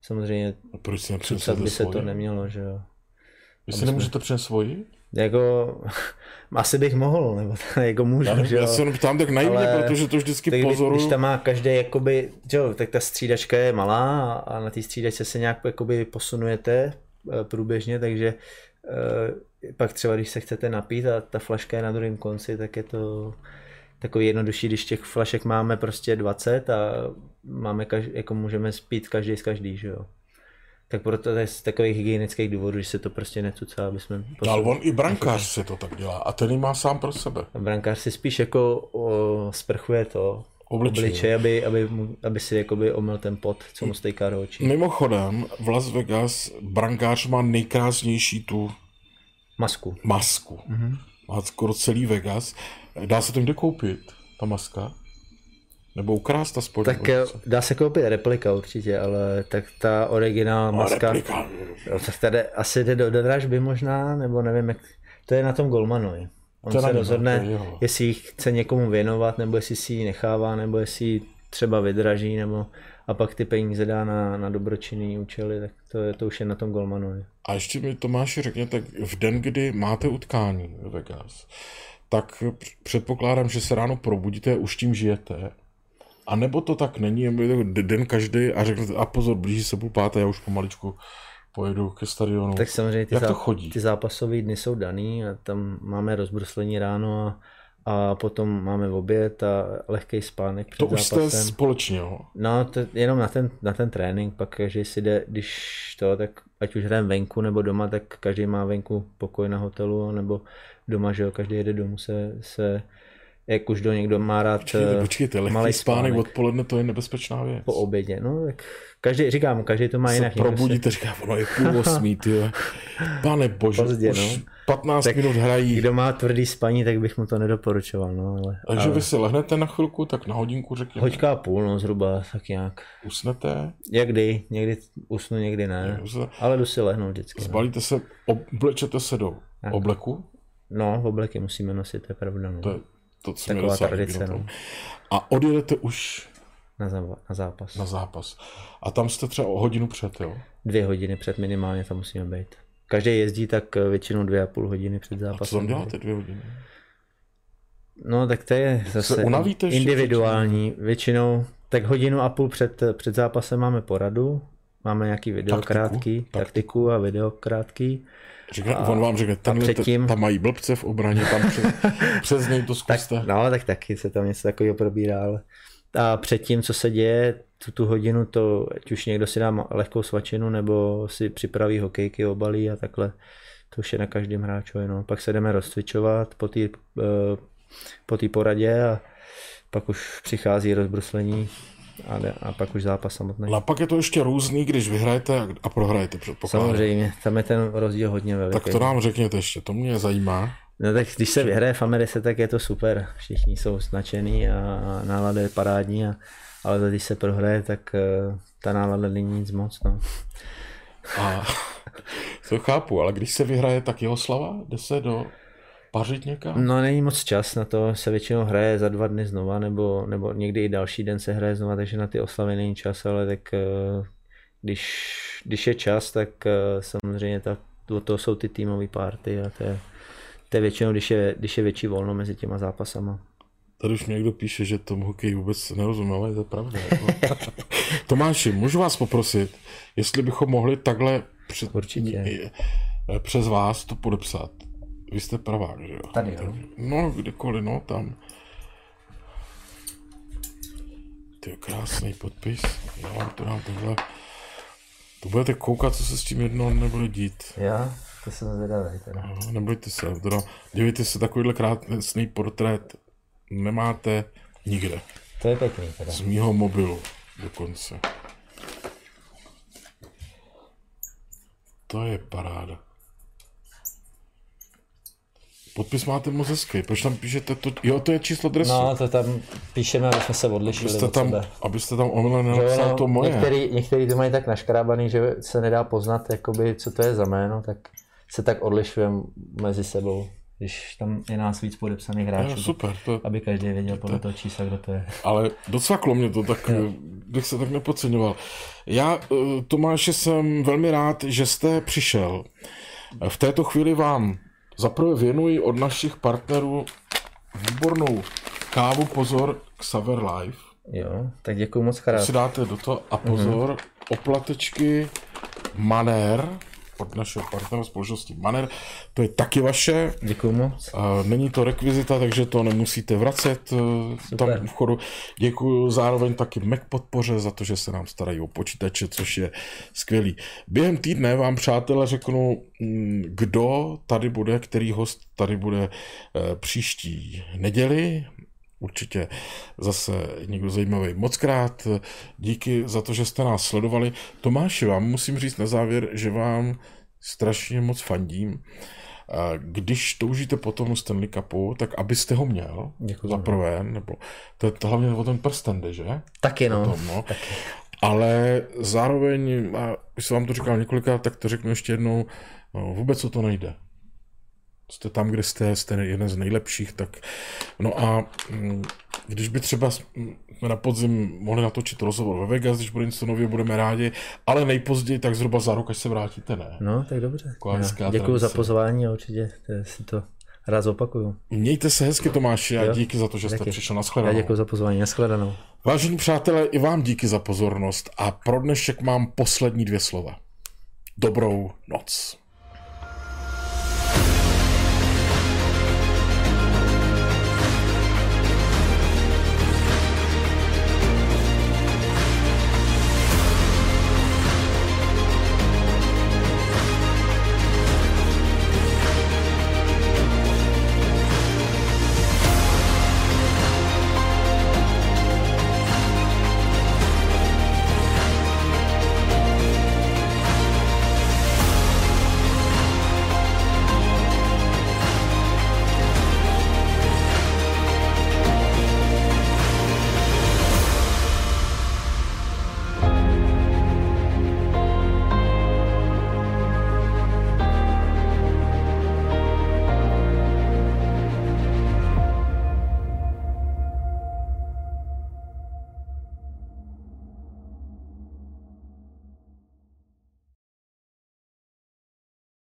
Samozřejmě a proč si by se to nemělo, že jo. Vy si nemůžete přinést svoji? Jako, asi bych mohl, nebo jako můžu, já, že jo. Já se ptám tak naivně, protože to vždycky tak, pozoruju. Když tam má každý, jakoby, jo, tak ta střídačka je malá a na té střídačce se nějak jakoby posunujete eh, průběžně, takže eh, pak třeba, když se chcete napít a ta flaška je na druhém konci, tak je to takový jednodušší, když těch flašek máme prostě 20 a máme každý, jako můžeme spít každý z každý, že jo. Tak proto to je z takových hygienických důvodů, že se to prostě necucá, aby jsme... No, ale on i brankář si to tak dělá a ten má sám pro sebe. A brankář si spíš jako o, sprchuje to obličej, obličej aby, aby, mu, aby si jakoby omyl ten pot, co mu stejká do očí. Mimochodem, v Las Vegas brankář má nejkrásnější tu masku. Masku. Mm-hmm. Má skoro celý Vegas. Dá se to někde koupit, ta maska? Nebo ukrást aspoň? Tak nebo eh, dá se koupit replika určitě, ale tak ta originál maska... Replika. Jo, tak tady asi jde do, do dražby možná, nebo nevím, jak... To je na tom Golmanovi. On to se rozhodne, to, jestli ji chce někomu věnovat, nebo jestli si ji nechává, nebo jestli ji třeba vydraží, nebo a pak ty peníze dá na, na dobročinný účely, tak to, je, to už je na tom Golmanovi. A ještě mi Tomáši řekněte, v den, kdy máte utkání v Vegas, tak předpokládám, že se ráno probudíte, už tím žijete. A nebo to tak není, je den každý a řeknete, a pozor, blíží se půl páté, já už pomaličku pojedu ke stadionu. Tak samozřejmě ty, Jak to chodí? ty zápasové dny jsou daný a tam máme rozbruslení ráno a, a potom máme oběd a lehký spánek před To už zápasem. jste společně, jo? No, to jenom na ten, na ten trénink, pak každý si jde, když to, tak ať už hrajeme venku nebo doma, tak každý má venku pokoj na hotelu, nebo doma, že jo, každý jede domů se, se jak už do někdo má rád počkejte, eh, počkejte, malý spánek, spánek odpoledne, to je nebezpečná věc. Po obědě, no tak každý, říkám, každý to má se jinak. probudíte, říká, ono je půl osmí, ty Pane bože, Pozdě, už no. 15 tak minut hrají. Kdo má tvrdý spaní, tak bych mu to nedoporučoval, no, ale... Takže ale... vy si lehnete na chvilku, tak na hodinku řekněme. Hoďka a půl, no, zhruba, tak nějak. Usnete? Někdy, někdy usnu, někdy ne, ne ale jdu si lehnout vždycky. No. Zbalíte no. se, oblečete se do tak. obleku? No, v obleky musíme nosit, to je pravda. No. To, je, to co Taková tradice, no. A odjedete už na, zá, na zápas. Na zápas. A tam jste třeba o hodinu před, jo? Dvě hodiny před minimálně tam musíme být. Každý jezdí tak eh, většinou dvě a půl hodiny před zápasem. A co tam děláte dvě hodiny? No tak to je zase individuální. Většinou tak hodinu a půl před, před zápasem máme poradu, máme nějaký video taktiku, krátký, taktiku. taktiku a video krátký. Říká, a, on vám řekne, tenhle, předtím... tam mají blbce v obraně, tam přes, přes něj to zkuste. Tak, no, tak taky se tam něco takového probírá, ale a předtím, co se děje, tu, tu hodinu, to, ať už někdo si dá lehkou svačinu, nebo si připraví hokejky, obalí a takhle, to už je na každém hráčovi. No. Pak se jdeme rozcvičovat po té eh, po poradě a pak už přichází rozbruslení a, a pak už zápas samotný. A pak je to ještě různý, když vyhrajete a prohrajete, předpokládám. Samozřejmě, tam je ten rozdíl hodně veliký. Tak to nám řekněte ještě, to mě zajímá. No tak když se vyhraje v Americe, tak je to super. Všichni jsou značený a nálada je parádní, a, ale když se prohraje, tak uh, ta nálada není nic moc. No. A to chápu, ale když se vyhraje, tak jeho slava jde se do pařit někam? No není moc čas na to, se většinou hraje za dva dny znova, nebo, nebo někdy i další den se hraje znova, takže na ty oslavy není čas, ale tak uh, když, když je čas, tak uh, samozřejmě tak, do toho jsou ty týmové párty a to je, to je většinou, když je, když je větší volno mezi těma zápasama. Tady už někdo píše, že tomu hokej vůbec nerozumím, ale je to pravda. Jako. Tomáši, můžu vás poprosit, jestli bychom mohli takhle před, Určitě. přes vás to podepsat. Vy jste pravák, že jo? Tady, jo. No, kdekoliv, no, tam. To je krásný podpis. Já vám to dám tohle. To budete koukat, co se s tím jednou nebude dít. Já? To jsem zvědavý teda. No, nebojte se, teda, dívejte se, takovýhle krásný portrét nemáte nikde. To je pěkný teda. Z mýho mobilu dokonce. To je paráda. Podpis máte moc hezký. Proč tam píšete to? Jo, to je číslo dresu. No, to tam píšeme, aby jsme se odlišili abyste od tam, sebe. abyste tam omylem nenapsal no, to moje. Některý, některý to mají tak naškrábaný, že se nedá poznat, jakoby, co to je za jméno, tak se tak odlišujeme mezi sebou. Když tam je nás víc podepsaných hráčů, Jo, super, to, aby každý věděl podle toho čísla, kdo to je. ale docvaklo mě to, tak bych se tak nepodceňoval. Já, eh, Tomáše, jsem velmi rád, že jste přišel. V této chvíli vám zaprvé věnuji od našich partnerů výbornou kávu, pozor, Xaver Live. Jo, tak děkuji moc krát. si dáte do toho a pozor, oplatečky Maner od našeho partnera společnosti Maner, to je taky vaše, Děkuji moc. a není to rekvizita, takže to nemusíte vracet eh, tam v chodu. Děkuji zároveň taky Mac podpoře za to, že se nám starají o počítače, což je skvělý. Během týdne vám, přátelé, řeknu, mm, kdo tady bude, který host tady bude eh, příští neděli. Určitě zase někdo zajímavý. Moc krát díky za to, že jste nás sledovali. Tomáši, vám musím říct na závěr, že vám strašně moc fandím. Když toužíte po tomu Stanley Cupu, tak abyste ho měl, Děkuji. za prvé, nebo to je to hlavně o ten prsten že? Taky no. Tom, no. Ale zároveň, a už jsem vám to říkal několikrát, tak to řeknu ještě jednou, no, vůbec o to nejde. Jste tam, kde jste, jste jeden z nejlepších, tak no a mm, když by třeba jsme na podzim mohli natočit rozhovor ve Vegas, když bude něco nového, budeme rádi, ale nejpozději tak zhruba za rok, až se vrátíte, ne? No, tak dobře. Hezká Děkuji za pozvání a určitě to si to rád zopakuju. Mějte se hezky, Tomáši, a Jo. díky za to, že jste přišel na Já děkuji za pozvání. Nashledanou. Vážení přátelé, i vám díky za pozornost a pro dnešek mám poslední dvě slova. Dobrou noc.